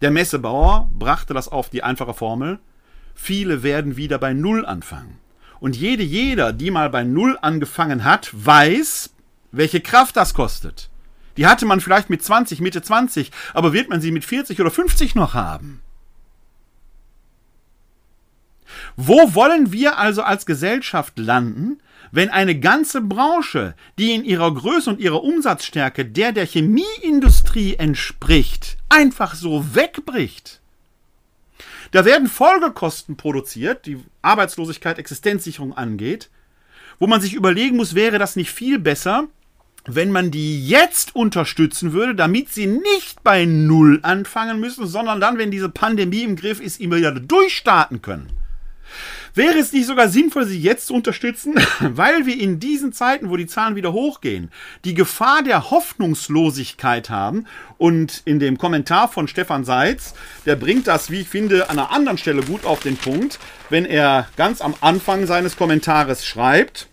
Der Messebauer brachte das auf die einfache Formel, viele werden wieder bei Null anfangen. Und jede, jeder, die mal bei Null angefangen hat, weiß, welche Kraft das kostet. Die hatte man vielleicht mit 20, Mitte 20, aber wird man sie mit 40 oder 50 noch haben? Wo wollen wir also als Gesellschaft landen, wenn eine ganze Branche, die in ihrer Größe und ihrer Umsatzstärke der der Chemieindustrie entspricht, einfach so wegbricht? Da werden Folgekosten produziert, die Arbeitslosigkeit, Existenzsicherung angeht, wo man sich überlegen muss, wäre das nicht viel besser, wenn man die jetzt unterstützen würde, damit sie nicht bei Null anfangen müssen, sondern dann, wenn diese Pandemie im Griff ist, immer wieder durchstarten können. Wäre es nicht sogar sinnvoll, sie jetzt zu unterstützen, (laughs) weil wir in diesen Zeiten, wo die Zahlen wieder hochgehen, die Gefahr der Hoffnungslosigkeit haben und in dem Kommentar von Stefan Seitz, der bringt das, wie ich finde, an einer anderen Stelle gut auf den Punkt, wenn er ganz am Anfang seines Kommentares schreibt,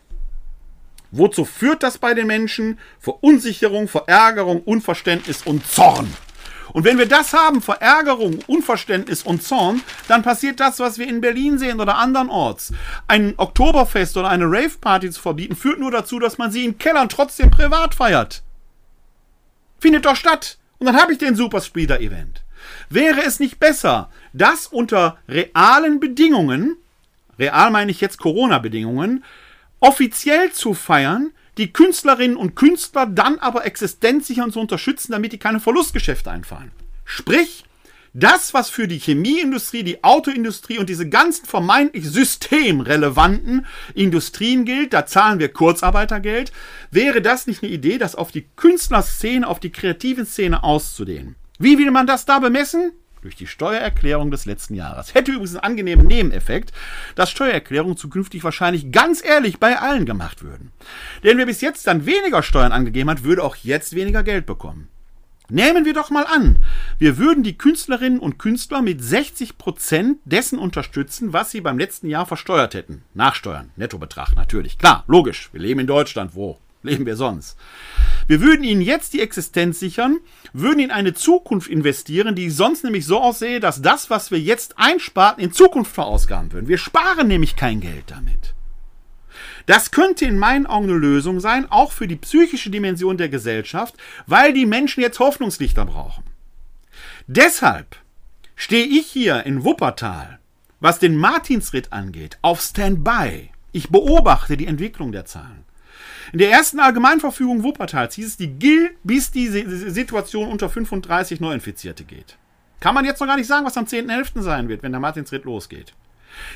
Wozu führt das bei den Menschen? Verunsicherung, Verärgerung, Unverständnis und Zorn. Und wenn wir das haben, Verärgerung, Unverständnis und Zorn, dann passiert das, was wir in Berlin sehen oder andernorts. Ein Oktoberfest oder eine Rave-Party zu verbieten, führt nur dazu, dass man sie in Kellern trotzdem privat feiert. Findet doch statt. Und dann habe ich den Superspeeder-Event. Wäre es nicht besser, das unter realen Bedingungen, real meine ich jetzt Corona-Bedingungen, offiziell zu feiern, die Künstlerinnen und Künstler dann aber existenzsichern zu unterstützen, damit die keine Verlustgeschäfte einfahren. Sprich, das, was für die Chemieindustrie, die Autoindustrie und diese ganzen vermeintlich systemrelevanten Industrien gilt, da zahlen wir Kurzarbeitergeld, wäre das nicht eine Idee, das auf die Künstlerszene, auf die kreativen Szene auszudehnen? Wie will man das da bemessen? Durch die Steuererklärung des letzten Jahres. Hätte übrigens einen angenehmen Nebeneffekt, dass Steuererklärungen zukünftig wahrscheinlich ganz ehrlich bei allen gemacht würden. Denn wer bis jetzt dann weniger Steuern angegeben hat, würde auch jetzt weniger Geld bekommen. Nehmen wir doch mal an, wir würden die Künstlerinnen und Künstler mit 60 Prozent dessen unterstützen, was sie beim letzten Jahr versteuert hätten. Nachsteuern, Nettobetrag natürlich. Klar, logisch. Wir leben in Deutschland. Wo leben wir sonst? Wir würden ihnen jetzt die Existenz sichern, würden in eine Zukunft investieren, die sonst nämlich so aussehe, dass das, was wir jetzt einsparen, in Zukunft verausgaben würden. Wir sparen nämlich kein Geld damit. Das könnte in meinen Augen eine Lösung sein, auch für die psychische Dimension der Gesellschaft, weil die Menschen jetzt Hoffnungslichter brauchen. Deshalb stehe ich hier in Wuppertal, was den Martinsritt angeht, auf Standby. Ich beobachte die Entwicklung der Zahlen. In der ersten Allgemeinverfügung Wuppertals hieß es, die gilt, bis die Situation unter 35 Neuinfizierte geht. Kann man jetzt noch gar nicht sagen, was am 10.11. sein wird, wenn der Martinsritt losgeht.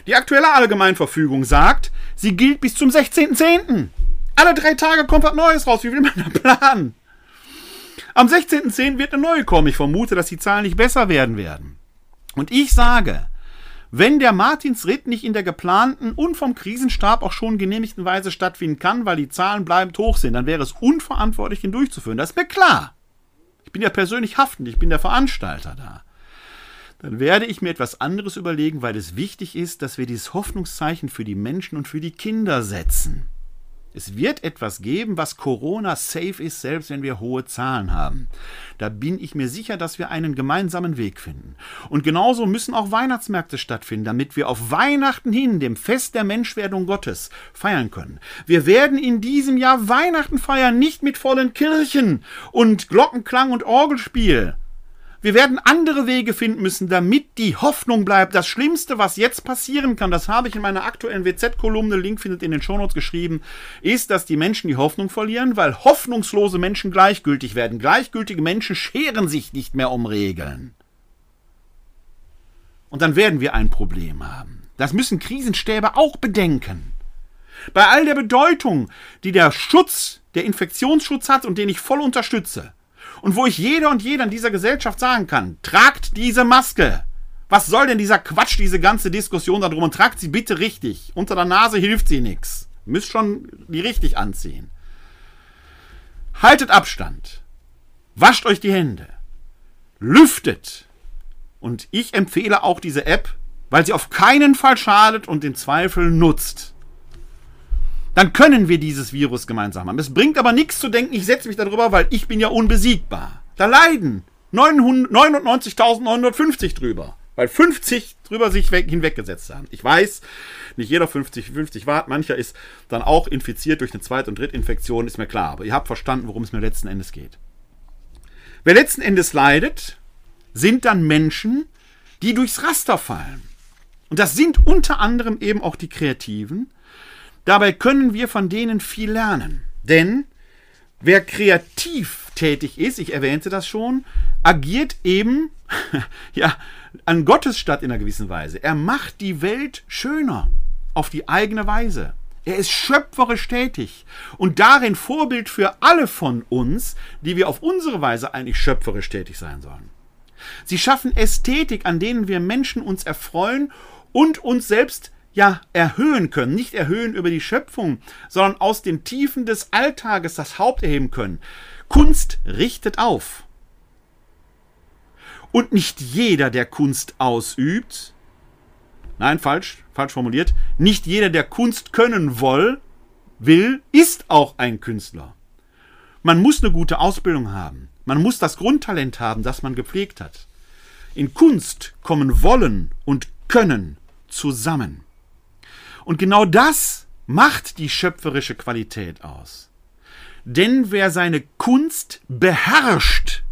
Die aktuelle Allgemeinverfügung sagt, sie gilt bis zum 16.10. Alle drei Tage kommt was Neues raus. Wie will man da planen? Am 16.10. wird eine neue kommen. Ich vermute, dass die Zahlen nicht besser werden werden. Und ich sage, wenn der Martinsritt nicht in der geplanten und vom Krisenstab auch schon genehmigten Weise stattfinden kann, weil die Zahlen bleibend hoch sind, dann wäre es unverantwortlich, ihn durchzuführen. Das ist mir klar. Ich bin ja persönlich haftend, ich bin der Veranstalter da. Dann werde ich mir etwas anderes überlegen, weil es wichtig ist, dass wir dieses Hoffnungszeichen für die Menschen und für die Kinder setzen. Es wird etwas geben, was Corona safe ist, selbst wenn wir hohe Zahlen haben. Da bin ich mir sicher, dass wir einen gemeinsamen Weg finden. Und genauso müssen auch Weihnachtsmärkte stattfinden, damit wir auf Weihnachten hin, dem Fest der Menschwerdung Gottes, feiern können. Wir werden in diesem Jahr Weihnachten feiern, nicht mit vollen Kirchen und Glockenklang und Orgelspiel, wir werden andere Wege finden müssen, damit die Hoffnung bleibt. Das Schlimmste, was jetzt passieren kann, das habe ich in meiner aktuellen WZ-Kolumne, Link findet in den Shownotes geschrieben, ist, dass die Menschen die Hoffnung verlieren, weil hoffnungslose Menschen gleichgültig werden. Gleichgültige Menschen scheren sich nicht mehr um Regeln. Und dann werden wir ein Problem haben. Das müssen Krisenstäbe auch bedenken. Bei all der Bedeutung, die der Schutz, der Infektionsschutz hat und den ich voll unterstütze, und wo ich jeder und jeder in dieser Gesellschaft sagen kann, tragt diese Maske. Was soll denn dieser Quatsch, diese ganze Diskussion darum und tragt sie bitte richtig. Unter der Nase hilft sie nichts. Müsst schon die richtig anziehen. Haltet Abstand. Wascht euch die Hände. Lüftet. Und ich empfehle auch diese App, weil sie auf keinen Fall schadet und den Zweifel nutzt dann können wir dieses Virus gemeinsam haben. Es bringt aber nichts zu denken, ich setze mich darüber, weil ich bin ja unbesiegbar. Da leiden 99.950 drüber. weil 50 drüber sich weg, hinweggesetzt haben. Ich weiß, nicht jeder 50, 50 Watt, mancher ist dann auch infiziert durch eine Zweit- und Drittinfektion, ist mir klar. Aber ihr habt verstanden, worum es mir letzten Endes geht. Wer letzten Endes leidet, sind dann Menschen, die durchs Raster fallen. Und das sind unter anderem eben auch die Kreativen. Dabei können wir von denen viel lernen. Denn wer kreativ tätig ist, ich erwähnte das schon, agiert eben (laughs) ja, an Gottes statt in einer gewissen Weise. Er macht die Welt schöner auf die eigene Weise. Er ist schöpferisch tätig und darin Vorbild für alle von uns, die wir auf unsere Weise eigentlich schöpferisch tätig sein sollen. Sie schaffen Ästhetik, an denen wir Menschen uns erfreuen und uns selbst ja erhöhen können, nicht erhöhen über die Schöpfung, sondern aus den Tiefen des Alltages das Haupt erheben können. Kunst richtet auf. Und nicht jeder, der Kunst ausübt, nein, falsch, falsch formuliert, nicht jeder, der Kunst können will, will, ist auch ein Künstler. Man muss eine gute Ausbildung haben. Man muss das Grundtalent haben, das man gepflegt hat. In Kunst kommen Wollen und Können zusammen. Und genau das macht die schöpferische Qualität aus. Denn wer seine Kunst beherrscht,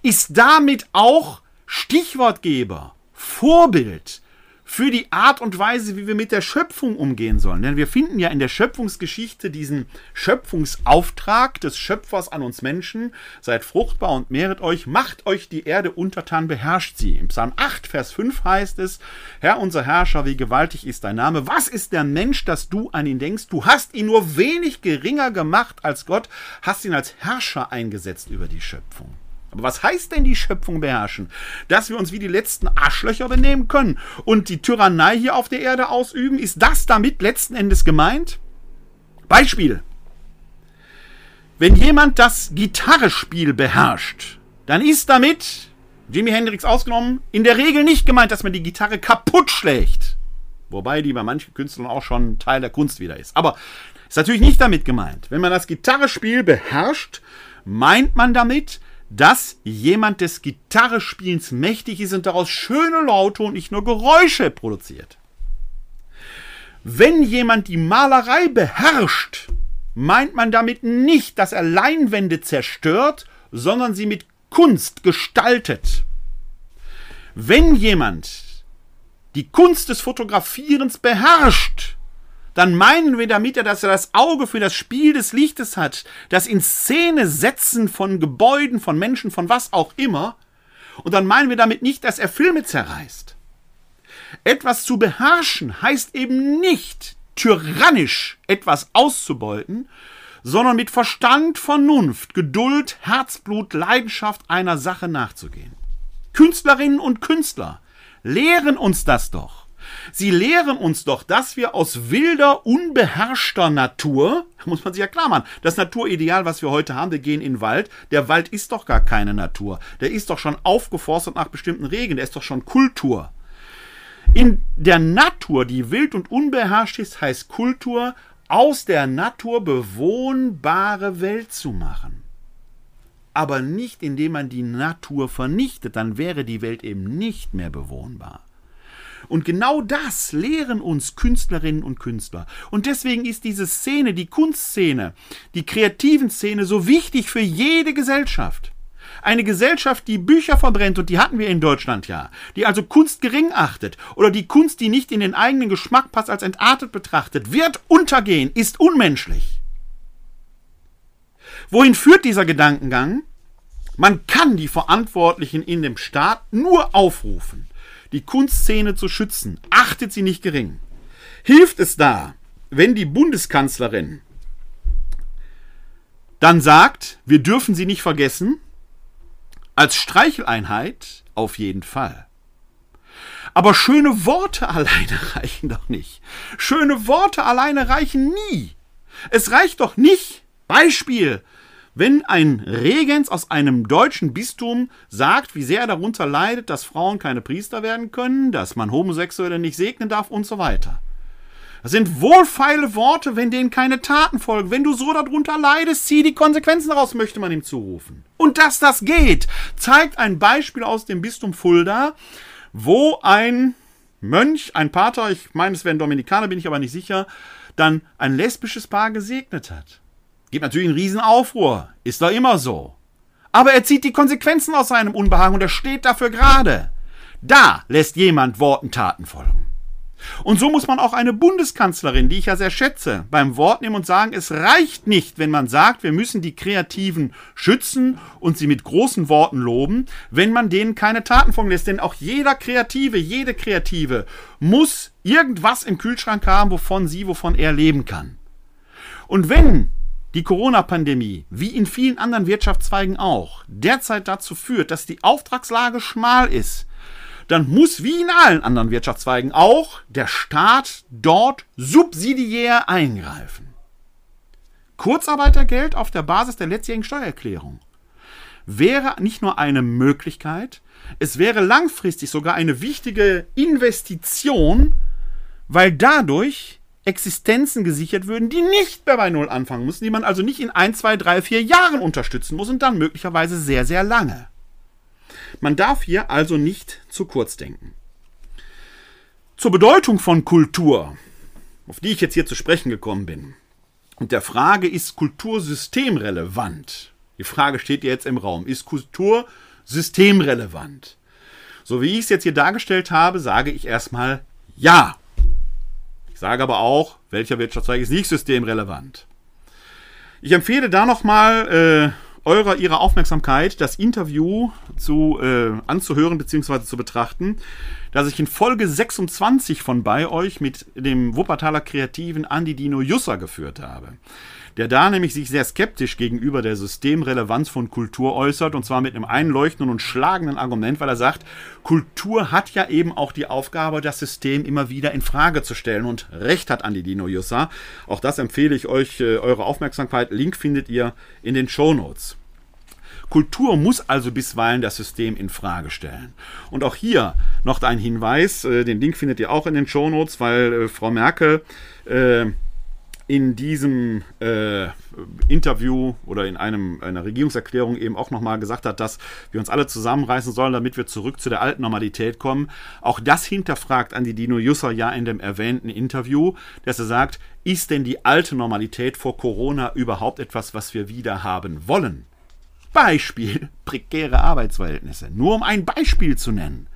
ist damit auch Stichwortgeber, Vorbild, für die Art und Weise, wie wir mit der Schöpfung umgehen sollen. Denn wir finden ja in der Schöpfungsgeschichte diesen Schöpfungsauftrag des Schöpfers an uns Menschen. Seid fruchtbar und mehret euch, macht euch die Erde untertan, beherrscht sie. Im Psalm 8, Vers 5 heißt es, Herr unser Herrscher, wie gewaltig ist dein Name. Was ist der Mensch, dass du an ihn denkst? Du hast ihn nur wenig geringer gemacht als Gott, hast ihn als Herrscher eingesetzt über die Schöpfung. Aber was heißt denn die Schöpfung beherrschen? Dass wir uns wie die letzten Arschlöcher benehmen können und die Tyrannei hier auf der Erde ausüben? Ist das damit letzten Endes gemeint? Beispiel. Wenn jemand das Gitarrespiel beherrscht, dann ist damit, Jimi Hendrix ausgenommen, in der Regel nicht gemeint, dass man die Gitarre kaputt schlägt. Wobei die bei manchen Künstlern auch schon Teil der Kunst wieder ist. Aber ist natürlich nicht damit gemeint. Wenn man das Gitarrespiel beherrscht, meint man damit, dass jemand des Gitarrespielens mächtig ist und daraus schöne Laute und nicht nur Geräusche produziert. Wenn jemand die Malerei beherrscht, meint man damit nicht, dass er Leinwände zerstört, sondern sie mit Kunst gestaltet. Wenn jemand die Kunst des Fotografierens beherrscht, dann meinen wir damit ja, dass er das Auge für das Spiel des Lichtes hat, das in Szene setzen von Gebäuden, von Menschen, von was auch immer. Und dann meinen wir damit nicht, dass er Filme zerreißt. Etwas zu beherrschen heißt eben nicht tyrannisch etwas auszubeuten, sondern mit Verstand, Vernunft, Geduld, Herzblut, Leidenschaft einer Sache nachzugehen. Künstlerinnen und Künstler lehren uns das doch. Sie lehren uns doch, dass wir aus wilder, unbeherrschter Natur, muss man sich ja klar machen, das Naturideal, was wir heute haben, wir gehen in den Wald, der Wald ist doch gar keine Natur. Der ist doch schon aufgeforstet nach bestimmten Regeln, der ist doch schon Kultur. In der Natur, die wild und unbeherrscht ist, heißt Kultur, aus der Natur bewohnbare Welt zu machen. Aber nicht indem man die Natur vernichtet, dann wäre die Welt eben nicht mehr bewohnbar. Und genau das lehren uns Künstlerinnen und Künstler. Und deswegen ist diese Szene, die Kunstszene, die kreativen Szene so wichtig für jede Gesellschaft. Eine Gesellschaft, die Bücher verbrennt, und die hatten wir in Deutschland ja, die also Kunst gering achtet oder die Kunst, die nicht in den eigenen Geschmack passt, als entartet betrachtet, wird untergehen, ist unmenschlich. Wohin führt dieser Gedankengang? Man kann die Verantwortlichen in dem Staat nur aufrufen, die Kunstszene zu schützen, achtet sie nicht gering. Hilft es da, wenn die Bundeskanzlerin dann sagt, wir dürfen sie nicht vergessen, als Streicheleinheit auf jeden Fall. Aber schöne Worte (laughs) alleine reichen doch nicht. Schöne Worte alleine reichen nie. Es reicht doch nicht. Beispiel, wenn ein Regens aus einem deutschen Bistum sagt, wie sehr er darunter leidet, dass Frauen keine Priester werden können, dass man Homosexuelle nicht segnen darf und so weiter. Das sind wohlfeile Worte, wenn denen keine Taten folgen. Wenn du so darunter leidest, zieh die Konsequenzen daraus, möchte man ihm zurufen. Und dass das geht, zeigt ein Beispiel aus dem Bistum Fulda, wo ein Mönch, ein Pater, ich meine, es wären Dominikaner, bin ich aber nicht sicher, dann ein lesbisches Paar gesegnet hat. Gibt natürlich einen riesen Aufruhr, ist doch immer so. Aber er zieht die Konsequenzen aus seinem Unbehagen und er steht dafür gerade. Da lässt jemand Worten Taten folgen. Und so muss man auch eine Bundeskanzlerin, die ich ja sehr schätze, beim Wort nehmen und sagen, es reicht nicht, wenn man sagt, wir müssen die Kreativen schützen und sie mit großen Worten loben, wenn man denen keine Taten folgen lässt. Denn auch jeder Kreative, jede Kreative muss irgendwas im Kühlschrank haben, wovon sie, wovon er leben kann. Und wenn die Corona-Pandemie, wie in vielen anderen Wirtschaftszweigen auch, derzeit dazu führt, dass die Auftragslage schmal ist, dann muss wie in allen anderen Wirtschaftszweigen auch der Staat dort subsidiär eingreifen. Kurzarbeitergeld auf der Basis der letztjährigen Steuererklärung wäre nicht nur eine Möglichkeit, es wäre langfristig sogar eine wichtige Investition, weil dadurch Existenzen gesichert würden, die nicht mehr bei Null anfangen müssen, die man also nicht in ein, zwei, drei, vier Jahren unterstützen muss und dann möglicherweise sehr, sehr lange. Man darf hier also nicht zu kurz denken. Zur Bedeutung von Kultur, auf die ich jetzt hier zu sprechen gekommen bin, und der Frage, ist Kultur systemrelevant? Die Frage steht jetzt im Raum. Ist Kultur systemrelevant? So wie ich es jetzt hier dargestellt habe, sage ich erstmal ja. Sage aber auch, welcher Wirtschaftszweig ist nicht systemrelevant. Ich empfehle da nochmal äh, eurer, ihrer Aufmerksamkeit das Interview zu, äh, anzuhören bzw. zu betrachten, das ich in Folge 26 von bei euch mit dem Wuppertaler Kreativen Andi Dino Jusser geführt habe der da nämlich sich sehr skeptisch gegenüber der Systemrelevanz von Kultur äußert, und zwar mit einem einleuchtenden und schlagenden Argument, weil er sagt, Kultur hat ja eben auch die Aufgabe, das System immer wieder in Frage zu stellen. Und recht hat Andi Dino Jussa. Auch das empfehle ich euch, äh, eure Aufmerksamkeit. Link findet ihr in den Show Notes. Kultur muss also bisweilen das System in Frage stellen. Und auch hier noch ein Hinweis, äh, den Link findet ihr auch in den Show Notes, weil äh, Frau Merkel äh, in diesem äh, Interview oder in einem, einer Regierungserklärung eben auch nochmal gesagt hat, dass wir uns alle zusammenreißen sollen, damit wir zurück zu der alten Normalität kommen. Auch das hinterfragt Andi Dino Jusser ja in dem erwähnten Interview, dass er sagt, ist denn die alte Normalität vor Corona überhaupt etwas, was wir wieder haben wollen? Beispiel (laughs) prekäre Arbeitsverhältnisse. Nur um ein Beispiel zu nennen.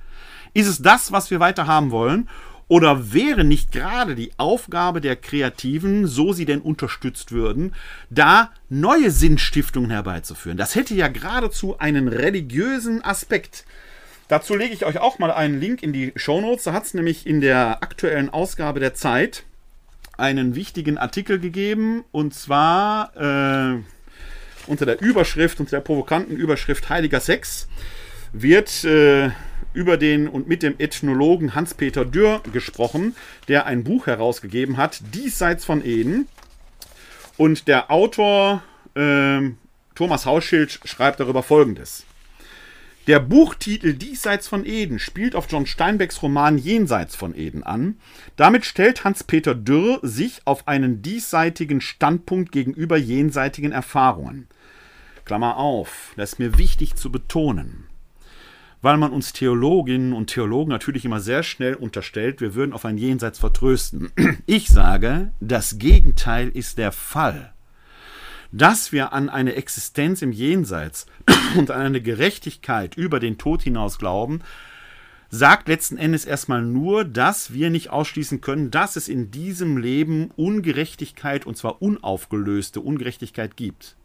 Ist es das, was wir weiter haben wollen? Oder wäre nicht gerade die Aufgabe der Kreativen, so sie denn unterstützt würden, da neue Sinnstiftungen herbeizuführen? Das hätte ja geradezu einen religiösen Aspekt. Dazu lege ich euch auch mal einen Link in die Shownotes. Da hat es nämlich in der aktuellen Ausgabe der Zeit einen wichtigen Artikel gegeben. Und zwar äh, unter der Überschrift, unter der provokanten Überschrift Heiliger Sex, wird äh, über den und mit dem Ethnologen Hans-Peter Dürr gesprochen, der ein Buch herausgegeben hat, Diesseits von Eden. Und der Autor äh, Thomas Hausschild schreibt darüber folgendes. Der Buchtitel Diesseits von Eden spielt auf John Steinbecks Roman Jenseits von Eden an. Damit stellt Hans-Peter Dürr sich auf einen diesseitigen Standpunkt gegenüber jenseitigen Erfahrungen. Klammer auf, das ist mir wichtig zu betonen weil man uns Theologinnen und Theologen natürlich immer sehr schnell unterstellt, wir würden auf ein Jenseits vertrösten. (clears throat) Ich sage, das Gegenteil ist der Fall. Dass wir an eine Existenz im Jenseits (clears throat) und an eine Gerechtigkeit über den Tod hinaus glauben, sagt letzten Endes erstmal nur, dass wir nicht ausschließen können, dass es in diesem Leben Ungerechtigkeit, und zwar unaufgelöste Ungerechtigkeit gibt.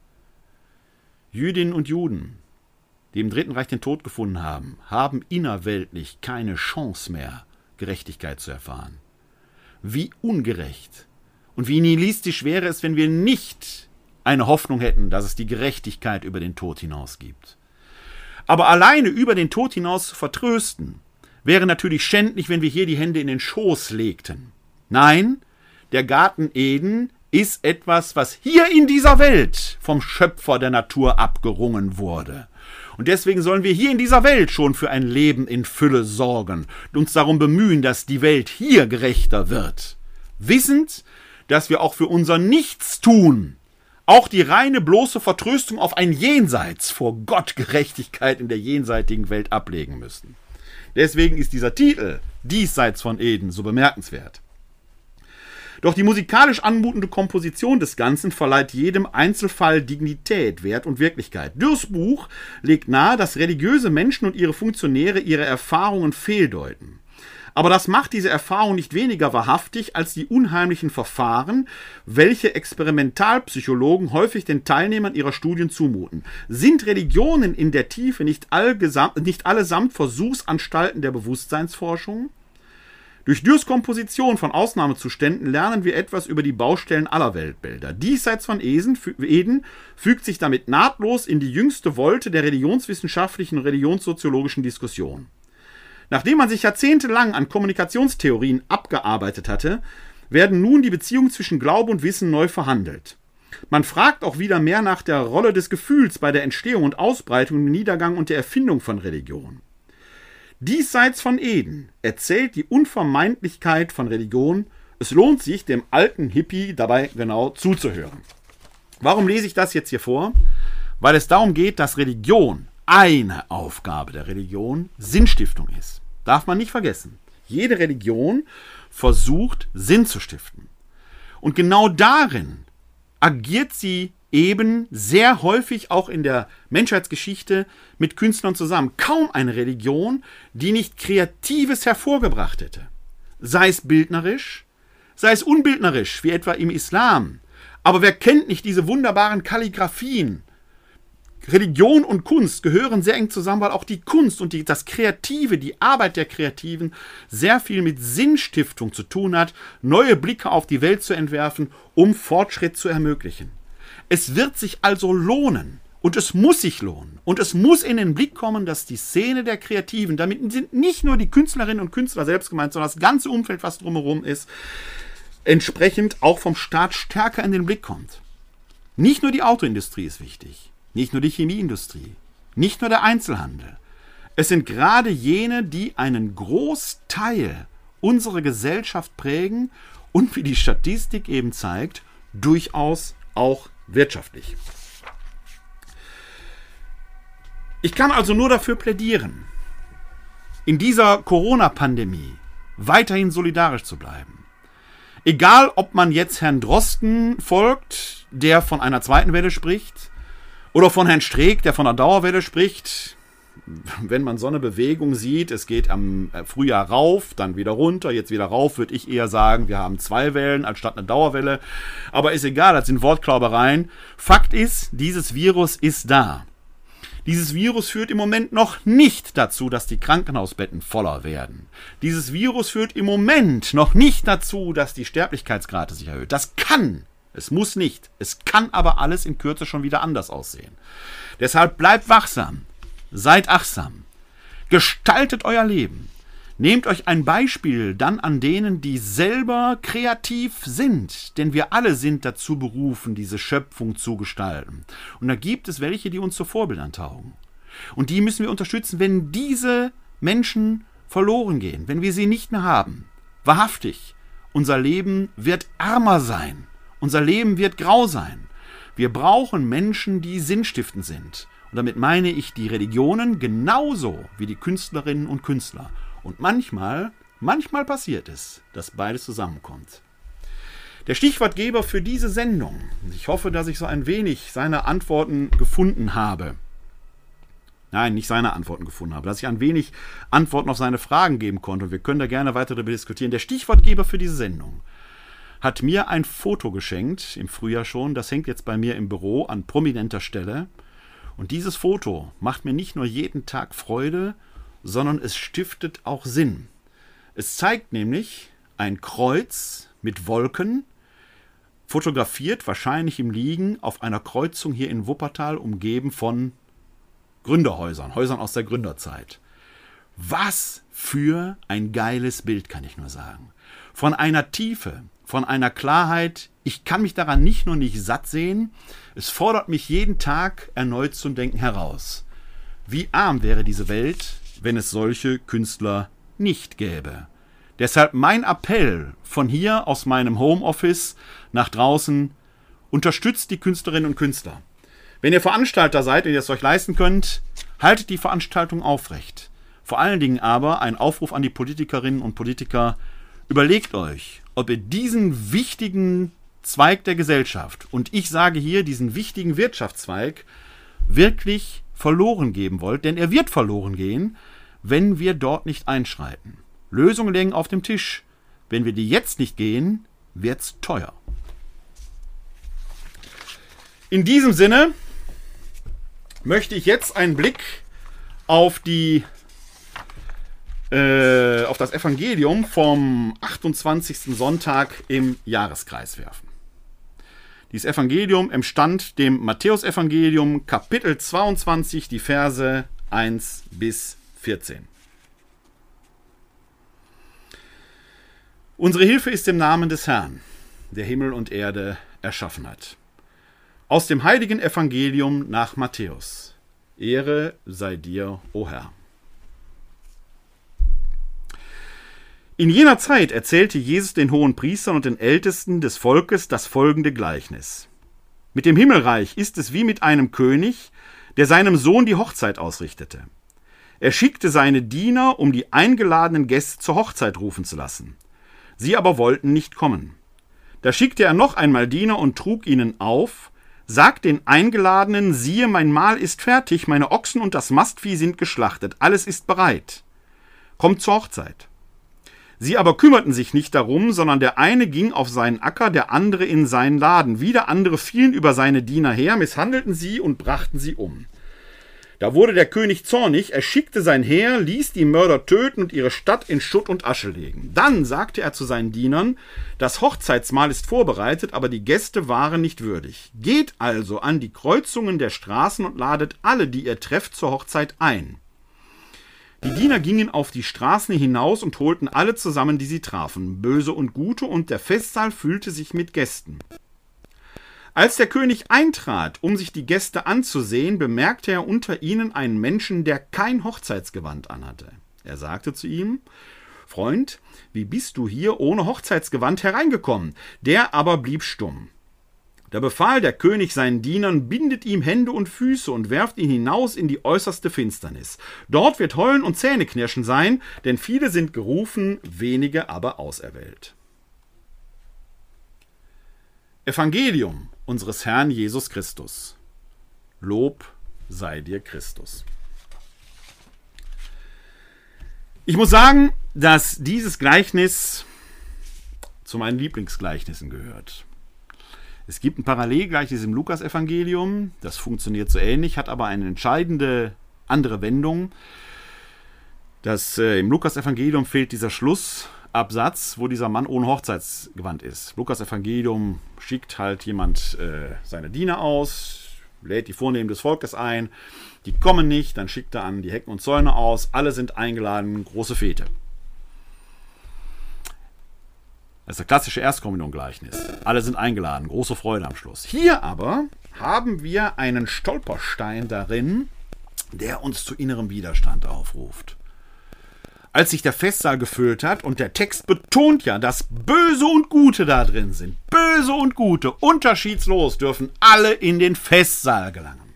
Jüdinnen und Juden, die im Dritten Reich den Tod gefunden haben, haben innerweltlich keine Chance mehr, Gerechtigkeit zu erfahren. Wie ungerecht und wie nihilistisch wäre es, wenn wir nicht eine Hoffnung hätten, dass es die Gerechtigkeit über den Tod hinaus gibt. Aber alleine über den Tod hinaus zu vertrösten, wäre natürlich schändlich, wenn wir hier die Hände in den Schoß legten. Nein, der Garten Eden ist etwas, was hier in dieser Welt vom Schöpfer der Natur abgerungen wurde. Und deswegen sollen wir hier in dieser Welt schon für ein Leben in Fülle sorgen und uns darum bemühen, dass die Welt hier gerechter wird. Wissend, dass wir auch für unser Nichtstun auch die reine bloße Vertröstung auf ein Jenseits vor Gott Gerechtigkeit in der jenseitigen Welt ablegen müssen. Deswegen ist dieser Titel Diesseits von Eden so bemerkenswert. Doch die musikalisch anmutende Komposition des Ganzen verleiht jedem Einzelfall Dignität, Wert und Wirklichkeit. Dürrs Buch legt nahe, dass religiöse Menschen und ihre Funktionäre ihre Erfahrungen fehldeuten. Aber das macht diese Erfahrung nicht weniger wahrhaftig als die unheimlichen Verfahren, welche Experimentalpsychologen häufig den Teilnehmern ihrer Studien zumuten. Sind Religionen in der Tiefe nicht, allgesamt, nicht allesamt Versuchsanstalten der Bewusstseinsforschung? Durch Komposition von Ausnahmezuständen lernen wir etwas über die Baustellen aller Weltbilder. Diesseits von Eden fügt sich damit nahtlos in die jüngste Wolte der religionswissenschaftlichen und religionssoziologischen Diskussion. Nachdem man sich jahrzehntelang an Kommunikationstheorien abgearbeitet hatte, werden nun die Beziehungen zwischen Glaube und Wissen neu verhandelt. Man fragt auch wieder mehr nach der Rolle des Gefühls bei der Entstehung und Ausbreitung, Niedergang und der Erfindung von Religion. Diesseits von Eden erzählt die Unvermeidlichkeit von Religion. Es lohnt sich, dem alten Hippie dabei genau zuzuhören. Warum lese ich das jetzt hier vor? Weil es darum geht, dass Religion, eine Aufgabe der Religion, Sinnstiftung ist. Darf man nicht vergessen. Jede Religion versucht Sinn zu stiften. Und genau darin agiert sie eben sehr häufig auch in der Menschheitsgeschichte mit Künstlern zusammen. Kaum eine Religion, die nicht Kreatives hervorgebracht hätte. Sei es bildnerisch, sei es unbildnerisch, wie etwa im Islam. Aber wer kennt nicht diese wunderbaren Kalligraphien, Religion und Kunst gehören sehr eng zusammen, weil auch die Kunst und die, das Kreative, die Arbeit der Kreativen sehr viel mit Sinnstiftung zu tun hat, neue Blicke auf die Welt zu entwerfen, um Fortschritt zu ermöglichen. Es wird sich also lohnen und es muss sich lohnen und es muss in den Blick kommen, dass die Szene der Kreativen, damit sind nicht nur die Künstlerinnen und Künstler selbst gemeint, sondern das ganze Umfeld, was drumherum ist, entsprechend auch vom Staat stärker in den Blick kommt. Nicht nur die Autoindustrie ist wichtig. Nicht nur die Chemieindustrie, nicht nur der Einzelhandel. Es sind gerade jene, die einen Großteil unserer Gesellschaft prägen und wie die Statistik eben zeigt, durchaus auch wirtschaftlich. Ich kann also nur dafür plädieren, in dieser Corona-Pandemie weiterhin solidarisch zu bleiben. Egal, ob man jetzt Herrn Drosten folgt, der von einer zweiten Welle spricht, oder von Herrn Streeck, der von der Dauerwelle spricht. Wenn man so eine Bewegung sieht, es geht am äh, Frühjahr rauf, dann wieder runter, jetzt wieder rauf, würde ich eher sagen, wir haben zwei Wellen anstatt eine Dauerwelle. Aber ist egal, das sind Wortklaubereien. Fakt ist, dieses Virus ist da. Dieses Virus führt im Moment noch nicht dazu, dass die Krankenhausbetten voller werden. Dieses Virus führt im Moment noch nicht dazu, dass die Sterblichkeitsrate sich erhöht. Das kann es muss nicht. Es kann aber alles in Kürze schon wieder anders aussehen. Deshalb bleibt wachsam. Seid achtsam. Gestaltet euer Leben. Nehmt euch ein Beispiel dann an denen, die selber kreativ sind, denn wir alle sind dazu berufen, diese Schöpfung zu gestalten. Und da gibt es welche, die uns zu Vorbildern taugen. Und die müssen wir unterstützen, wenn diese Menschen verloren gehen, wenn wir sie nicht mehr haben. Wahrhaftig, unser Leben wird ärmer sein. Unser Leben wird grau sein. Wir brauchen Menschen, die sinnstiftend sind. Und damit meine ich die Religionen genauso wie die Künstlerinnen und Künstler. Und manchmal, manchmal passiert es, dass beides zusammenkommt. Der Stichwortgeber für diese Sendung, ich hoffe, dass ich so ein wenig seine Antworten gefunden habe. Nein, nicht seine Antworten gefunden habe, dass ich ein wenig Antworten auf seine Fragen geben konnte. Und wir können da gerne weiter darüber diskutieren. Der Stichwortgeber für diese Sendung hat mir ein Foto geschenkt, im Frühjahr schon. Das hängt jetzt bei mir im Büro an prominenter Stelle. Und dieses Foto macht mir nicht nur jeden Tag Freude, sondern es stiftet auch Sinn. Es zeigt nämlich ein Kreuz mit Wolken, fotografiert wahrscheinlich im Liegen auf einer Kreuzung hier in Wuppertal, umgeben von Gründerhäusern, Häusern aus der Gründerzeit. Was für ein geiles Bild, kann ich nur sagen. Von einer Tiefe, von einer Klarheit, ich kann mich daran nicht nur nicht satt sehen, es fordert mich jeden Tag erneut zum Denken heraus. Wie arm wäre diese Welt, wenn es solche Künstler nicht gäbe. Deshalb mein Appell von hier aus meinem Homeoffice nach draußen, unterstützt die Künstlerinnen und Künstler. Wenn ihr Veranstalter seid und ihr es euch leisten könnt, haltet die Veranstaltung aufrecht. Vor allen Dingen aber ein Aufruf an die Politikerinnen und Politiker, überlegt euch, ob ihr diesen wichtigen Zweig der Gesellschaft, und ich sage hier diesen wichtigen Wirtschaftszweig, wirklich verloren geben wollt, denn er wird verloren gehen, wenn wir dort nicht einschreiten. Lösungen liegen auf dem Tisch. Wenn wir die jetzt nicht gehen, wird's teuer. In diesem Sinne möchte ich jetzt einen Blick auf die äh, auf das Evangelium vom 28. Sonntag im Jahreskreis werfen. Dieses Evangelium entstand dem Matthäusevangelium Kapitel 22, die Verse 1 bis 14. Unsere Hilfe ist im Namen des Herrn, der Himmel und Erde erschaffen hat. Aus dem heiligen Evangelium nach Matthäus. Ehre sei dir, o Herr. In jener Zeit erzählte Jesus den hohen Priestern und den Ältesten des Volkes das folgende Gleichnis. Mit dem Himmelreich ist es wie mit einem König, der seinem Sohn die Hochzeit ausrichtete. Er schickte seine Diener, um die eingeladenen Gäste zur Hochzeit rufen zu lassen. Sie aber wollten nicht kommen. Da schickte er noch einmal Diener und trug ihnen auf, sagt den Eingeladenen, siehe, mein Mahl ist fertig, meine Ochsen und das Mastvieh sind geschlachtet, alles ist bereit. Kommt zur Hochzeit. Sie aber kümmerten sich nicht darum, sondern der eine ging auf seinen Acker, der andere in seinen Laden. Wieder andere fielen über seine Diener her, misshandelten sie und brachten sie um. Da wurde der König zornig, er schickte sein Heer, ließ die Mörder töten und ihre Stadt in Schutt und Asche legen. Dann sagte er zu seinen Dienern, das Hochzeitsmahl ist vorbereitet, aber die Gäste waren nicht würdig. Geht also an die Kreuzungen der Straßen und ladet alle, die ihr trefft, zur Hochzeit ein. Die Diener gingen auf die Straßen hinaus und holten alle zusammen, die sie trafen, böse und gute, und der Festsaal füllte sich mit Gästen. Als der König eintrat, um sich die Gäste anzusehen, bemerkte er unter ihnen einen Menschen, der kein Hochzeitsgewand anhatte. Er sagte zu ihm Freund, wie bist du hier ohne Hochzeitsgewand hereingekommen? Der aber blieb stumm. Da befahl der König seinen Dienern, bindet ihm Hände und Füße und werft ihn hinaus in die äußerste Finsternis. Dort wird Heulen und Zähneknirschen sein, denn viele sind gerufen, wenige aber auserwählt. Evangelium unseres Herrn Jesus Christus. Lob sei dir Christus. Ich muss sagen, dass dieses Gleichnis zu meinen Lieblingsgleichnissen gehört. Es gibt ein Parallelgleichnis im Lukas-Evangelium, das funktioniert so ähnlich, hat aber eine entscheidende andere Wendung. Das, äh, Im Lukas-Evangelium fehlt dieser Schlussabsatz, wo dieser Mann ohne Hochzeitsgewand ist. Lukas-Evangelium schickt halt jemand äh, seine Diener aus, lädt die Vornehmen des Volkes ein, die kommen nicht, dann schickt er an die Hecken und Zäune aus, alle sind eingeladen, große Fete. Das ist das klassische Erstkommunion-Gleichnis. Alle sind eingeladen, große Freude am Schluss. Hier aber haben wir einen Stolperstein darin, der uns zu innerem Widerstand aufruft. Als sich der Festsaal gefüllt hat, und der Text betont ja, dass Böse und Gute da drin sind, Böse und Gute, unterschiedslos dürfen alle in den Festsaal gelangen.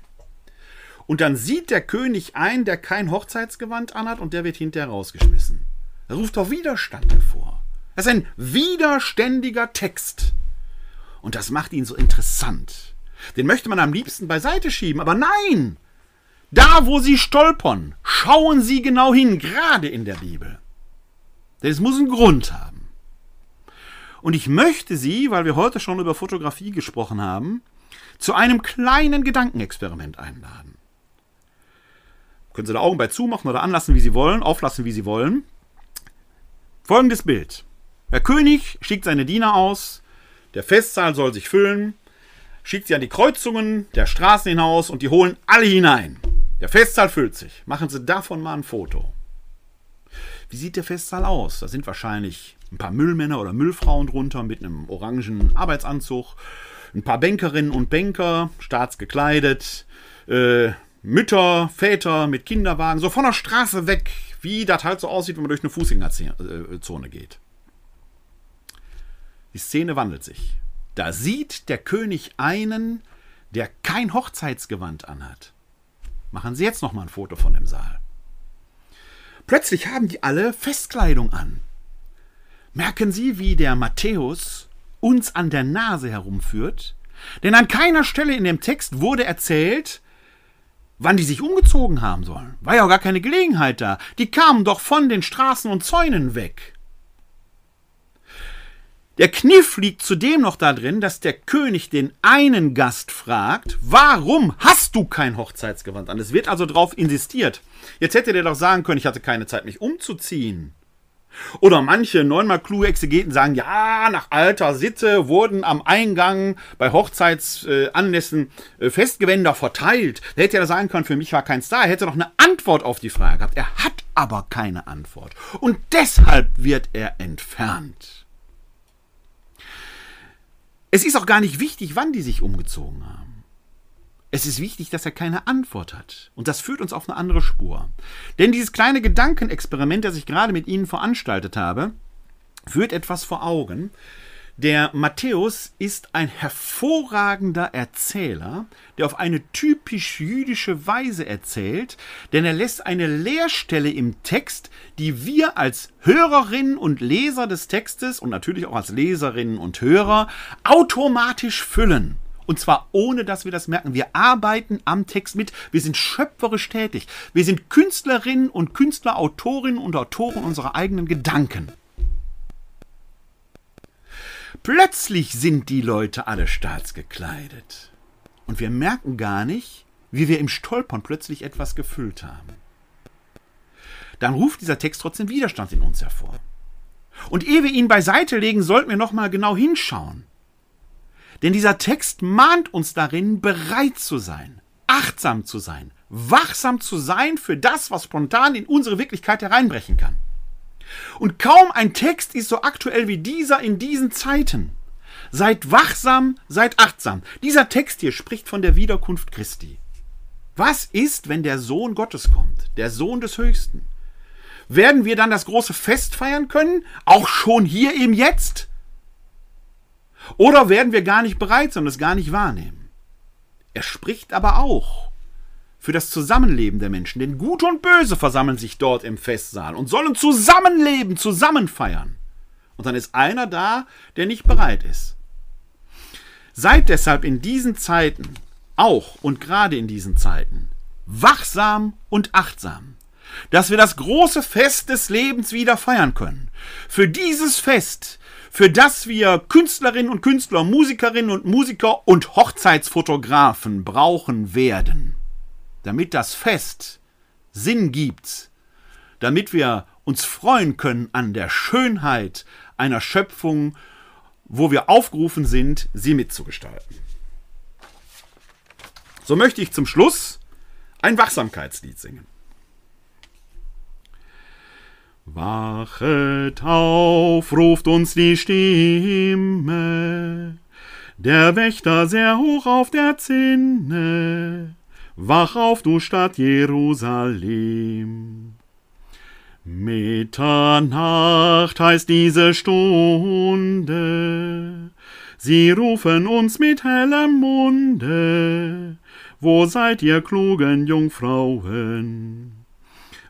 Und dann sieht der König ein, der kein Hochzeitsgewand anhat, und der wird hinterher rausgeschmissen. Er ruft doch Widerstand hervor. Das ist ein widerständiger Text. Und das macht ihn so interessant. Den möchte man am liebsten beiseite schieben, aber nein! Da, wo Sie stolpern, schauen Sie genau hin, gerade in der Bibel. Denn es muss einen Grund haben. Und ich möchte Sie, weil wir heute schon über Fotografie gesprochen haben, zu einem kleinen Gedankenexperiment einladen. Können Sie da Augen bei zumachen oder anlassen, wie Sie wollen, auflassen, wie Sie wollen. Folgendes Bild. Der König schickt seine Diener aus, der Festsaal soll sich füllen, schickt sie an die Kreuzungen der Straßen hinaus und die holen alle hinein. Der Festsaal füllt sich. Machen Sie davon mal ein Foto. Wie sieht der Festsaal aus? Da sind wahrscheinlich ein paar Müllmänner oder Müllfrauen drunter mit einem orangen Arbeitsanzug, ein paar Bankerinnen und Banker, staatsgekleidet, äh, Mütter, Väter mit Kinderwagen, so von der Straße weg, wie das halt so aussieht, wenn man durch eine Fußgängerzone geht. Die Szene wandelt sich. Da sieht der König einen, der kein Hochzeitsgewand anhat. Machen Sie jetzt noch mal ein Foto von dem Saal. Plötzlich haben die alle Festkleidung an. Merken Sie, wie der Matthäus uns an der Nase herumführt? Denn an keiner Stelle in dem Text wurde erzählt, wann die sich umgezogen haben sollen. War ja auch gar keine Gelegenheit da. Die kamen doch von den Straßen und Zäunen weg. Der Kniff liegt zudem noch da drin, dass der König den einen Gast fragt, warum hast du kein Hochzeitsgewand an? Es wird also darauf insistiert. Jetzt hätte der doch sagen können, ich hatte keine Zeit, mich umzuziehen. Oder manche neunmal kluge Exegeten sagen, ja, nach alter Sitte wurden am Eingang bei Hochzeitsanlässen äh, Festgewänder verteilt. Da hätte er sagen können, für mich war keins da. Er hätte noch eine Antwort auf die Frage gehabt. Er hat aber keine Antwort. Und deshalb wird er entfernt. Es ist auch gar nicht wichtig, wann die sich umgezogen haben. Es ist wichtig, dass er keine Antwort hat. Und das führt uns auf eine andere Spur. Denn dieses kleine Gedankenexperiment, das ich gerade mit Ihnen veranstaltet habe, führt etwas vor Augen, der Matthäus ist ein hervorragender Erzähler, der auf eine typisch jüdische Weise erzählt, denn er lässt eine Leerstelle im Text, die wir als Hörerinnen und Leser des Textes und natürlich auch als Leserinnen und Hörer automatisch füllen. Und zwar ohne, dass wir das merken. Wir arbeiten am Text mit. Wir sind schöpferisch tätig. Wir sind Künstlerinnen und Künstler, Autorinnen und Autoren unserer eigenen Gedanken. Plötzlich sind die Leute alle staatsgekleidet. Und wir merken gar nicht, wie wir im Stolpern plötzlich etwas gefüllt haben. Dann ruft dieser Text trotzdem Widerstand in uns hervor. Und ehe wir ihn beiseite legen, sollten wir nochmal genau hinschauen. Denn dieser Text mahnt uns darin, bereit zu sein, achtsam zu sein, wachsam zu sein für das, was spontan in unsere Wirklichkeit hereinbrechen kann. Und kaum ein Text ist so aktuell wie dieser in diesen Zeiten. Seid wachsam, seid achtsam. Dieser Text hier spricht von der Wiederkunft Christi. Was ist, wenn der Sohn Gottes kommt, der Sohn des Höchsten? Werden wir dann das große Fest feiern können, auch schon hier im Jetzt? Oder werden wir gar nicht bereit, sondern es gar nicht wahrnehmen? Er spricht aber auch für das Zusammenleben der Menschen. Denn Gut und Böse versammeln sich dort im Festsaal und sollen zusammenleben, zusammen feiern. Und dann ist einer da, der nicht bereit ist. Seid deshalb in diesen Zeiten, auch und gerade in diesen Zeiten, wachsam und achtsam, dass wir das große Fest des Lebens wieder feiern können. Für dieses Fest, für das wir Künstlerinnen und Künstler, Musikerinnen und Musiker und Hochzeitsfotografen brauchen werden damit das Fest Sinn gibt, damit wir uns freuen können an der Schönheit einer Schöpfung, wo wir aufgerufen sind, sie mitzugestalten. So möchte ich zum Schluss ein Wachsamkeitslied singen. Wachet auf, ruft uns die Stimme, der Wächter sehr hoch auf der Zinne, Wach auf, du Stadt Jerusalem. Mitternacht heißt diese Stunde, sie rufen uns mit hellem Munde, wo seid ihr klugen Jungfrauen?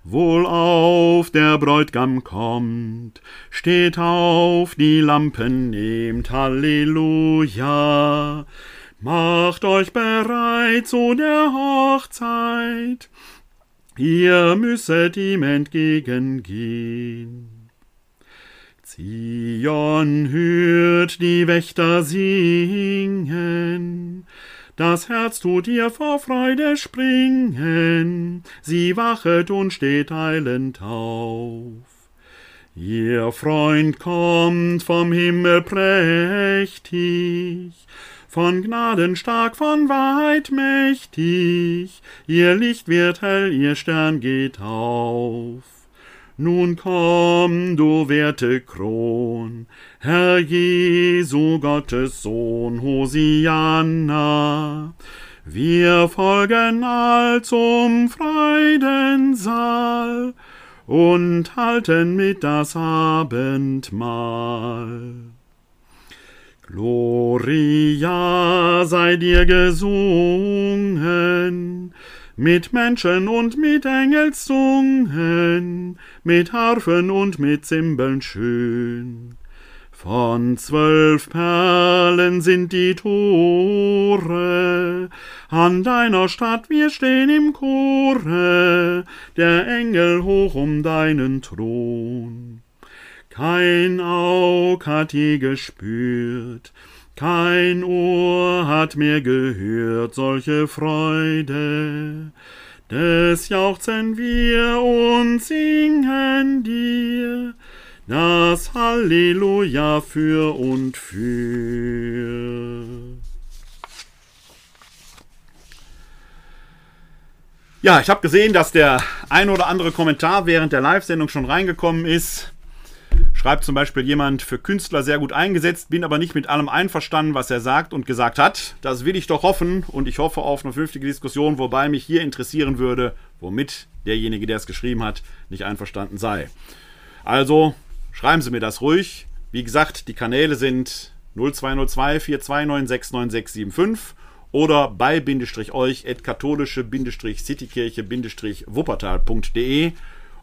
Wohl auf, der Bräut'gam kommt, steht auf, die Lampen nehmt, Halleluja, Macht euch bereit zu der Hochzeit, ihr müsset ihm entgegengehen. Zion hört die Wächter singen, das Herz tut ihr vor Freude springen, sie wachet und steht eilend auf. Ihr Freund kommt vom Himmel prächtig, von Gnaden stark, von Wahrheit mächtig, ihr Licht wird hell, ihr Stern geht auf. Nun komm, du werte Kron, Herr Jesu, Gottes Sohn, Hosianna. Wir folgen all zum Freudensaal und halten mit das Abendmahl. Gloria sei dir gesungen, mit Menschen und mit Engelszungen, mit Harfen und mit Zimbeln schön. Von zwölf Perlen sind die Tore, an deiner Stadt wir stehen im Chore, der Engel hoch um deinen Thron. Kein Aug hat je gespürt, kein Ohr hat mehr gehört solche Freude. Des jauchzen wir und singen dir das Halleluja für und für. Ja, ich habe gesehen, dass der ein oder andere Kommentar während der Live-Sendung schon reingekommen ist. Schreibt zum Beispiel jemand für Künstler sehr gut eingesetzt, bin aber nicht mit allem einverstanden, was er sagt und gesagt hat. Das will ich doch hoffen und ich hoffe auf eine vernünftige Diskussion, wobei mich hier interessieren würde, womit derjenige, der es geschrieben hat, nicht einverstanden sei. Also schreiben Sie mir das ruhig. Wie gesagt, die Kanäle sind 0202 429 oder bei-euch at katholische-citykirche-wuppertal.de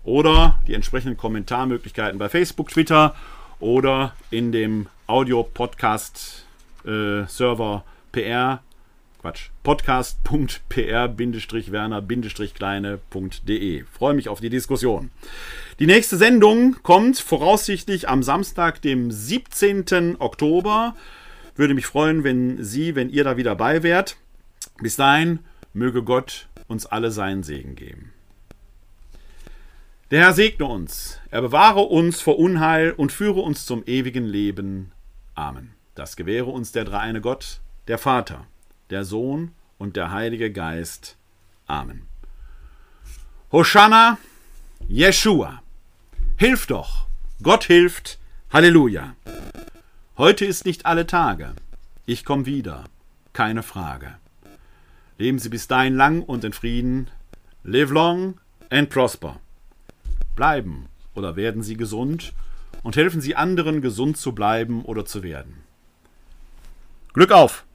oder die entsprechenden Kommentarmöglichkeiten bei Facebook, Twitter oder in dem Audio-Podcast-Server äh, PR, Quatsch, podcast.pr-werner-kleine.de. Freue mich auf die Diskussion. Die nächste Sendung kommt voraussichtlich am Samstag, dem 17. Oktober. Würde mich freuen, wenn Sie, wenn ihr da wieder bei wärt. Bis dahin möge Gott uns alle seinen Segen geben. Der Herr segne uns, er bewahre uns vor Unheil und führe uns zum ewigen Leben. Amen. Das gewähre uns der dreieine Gott, der Vater, der Sohn und der Heilige Geist. Amen. Hosanna, Jeshua. Hilf doch, Gott hilft, Halleluja. Heute ist nicht alle Tage. Ich komm wieder, keine Frage. Leben Sie bis dahin lang und in Frieden. Live long and prosper. Bleiben oder werden Sie gesund und helfen Sie anderen, gesund zu bleiben oder zu werden. Glück auf!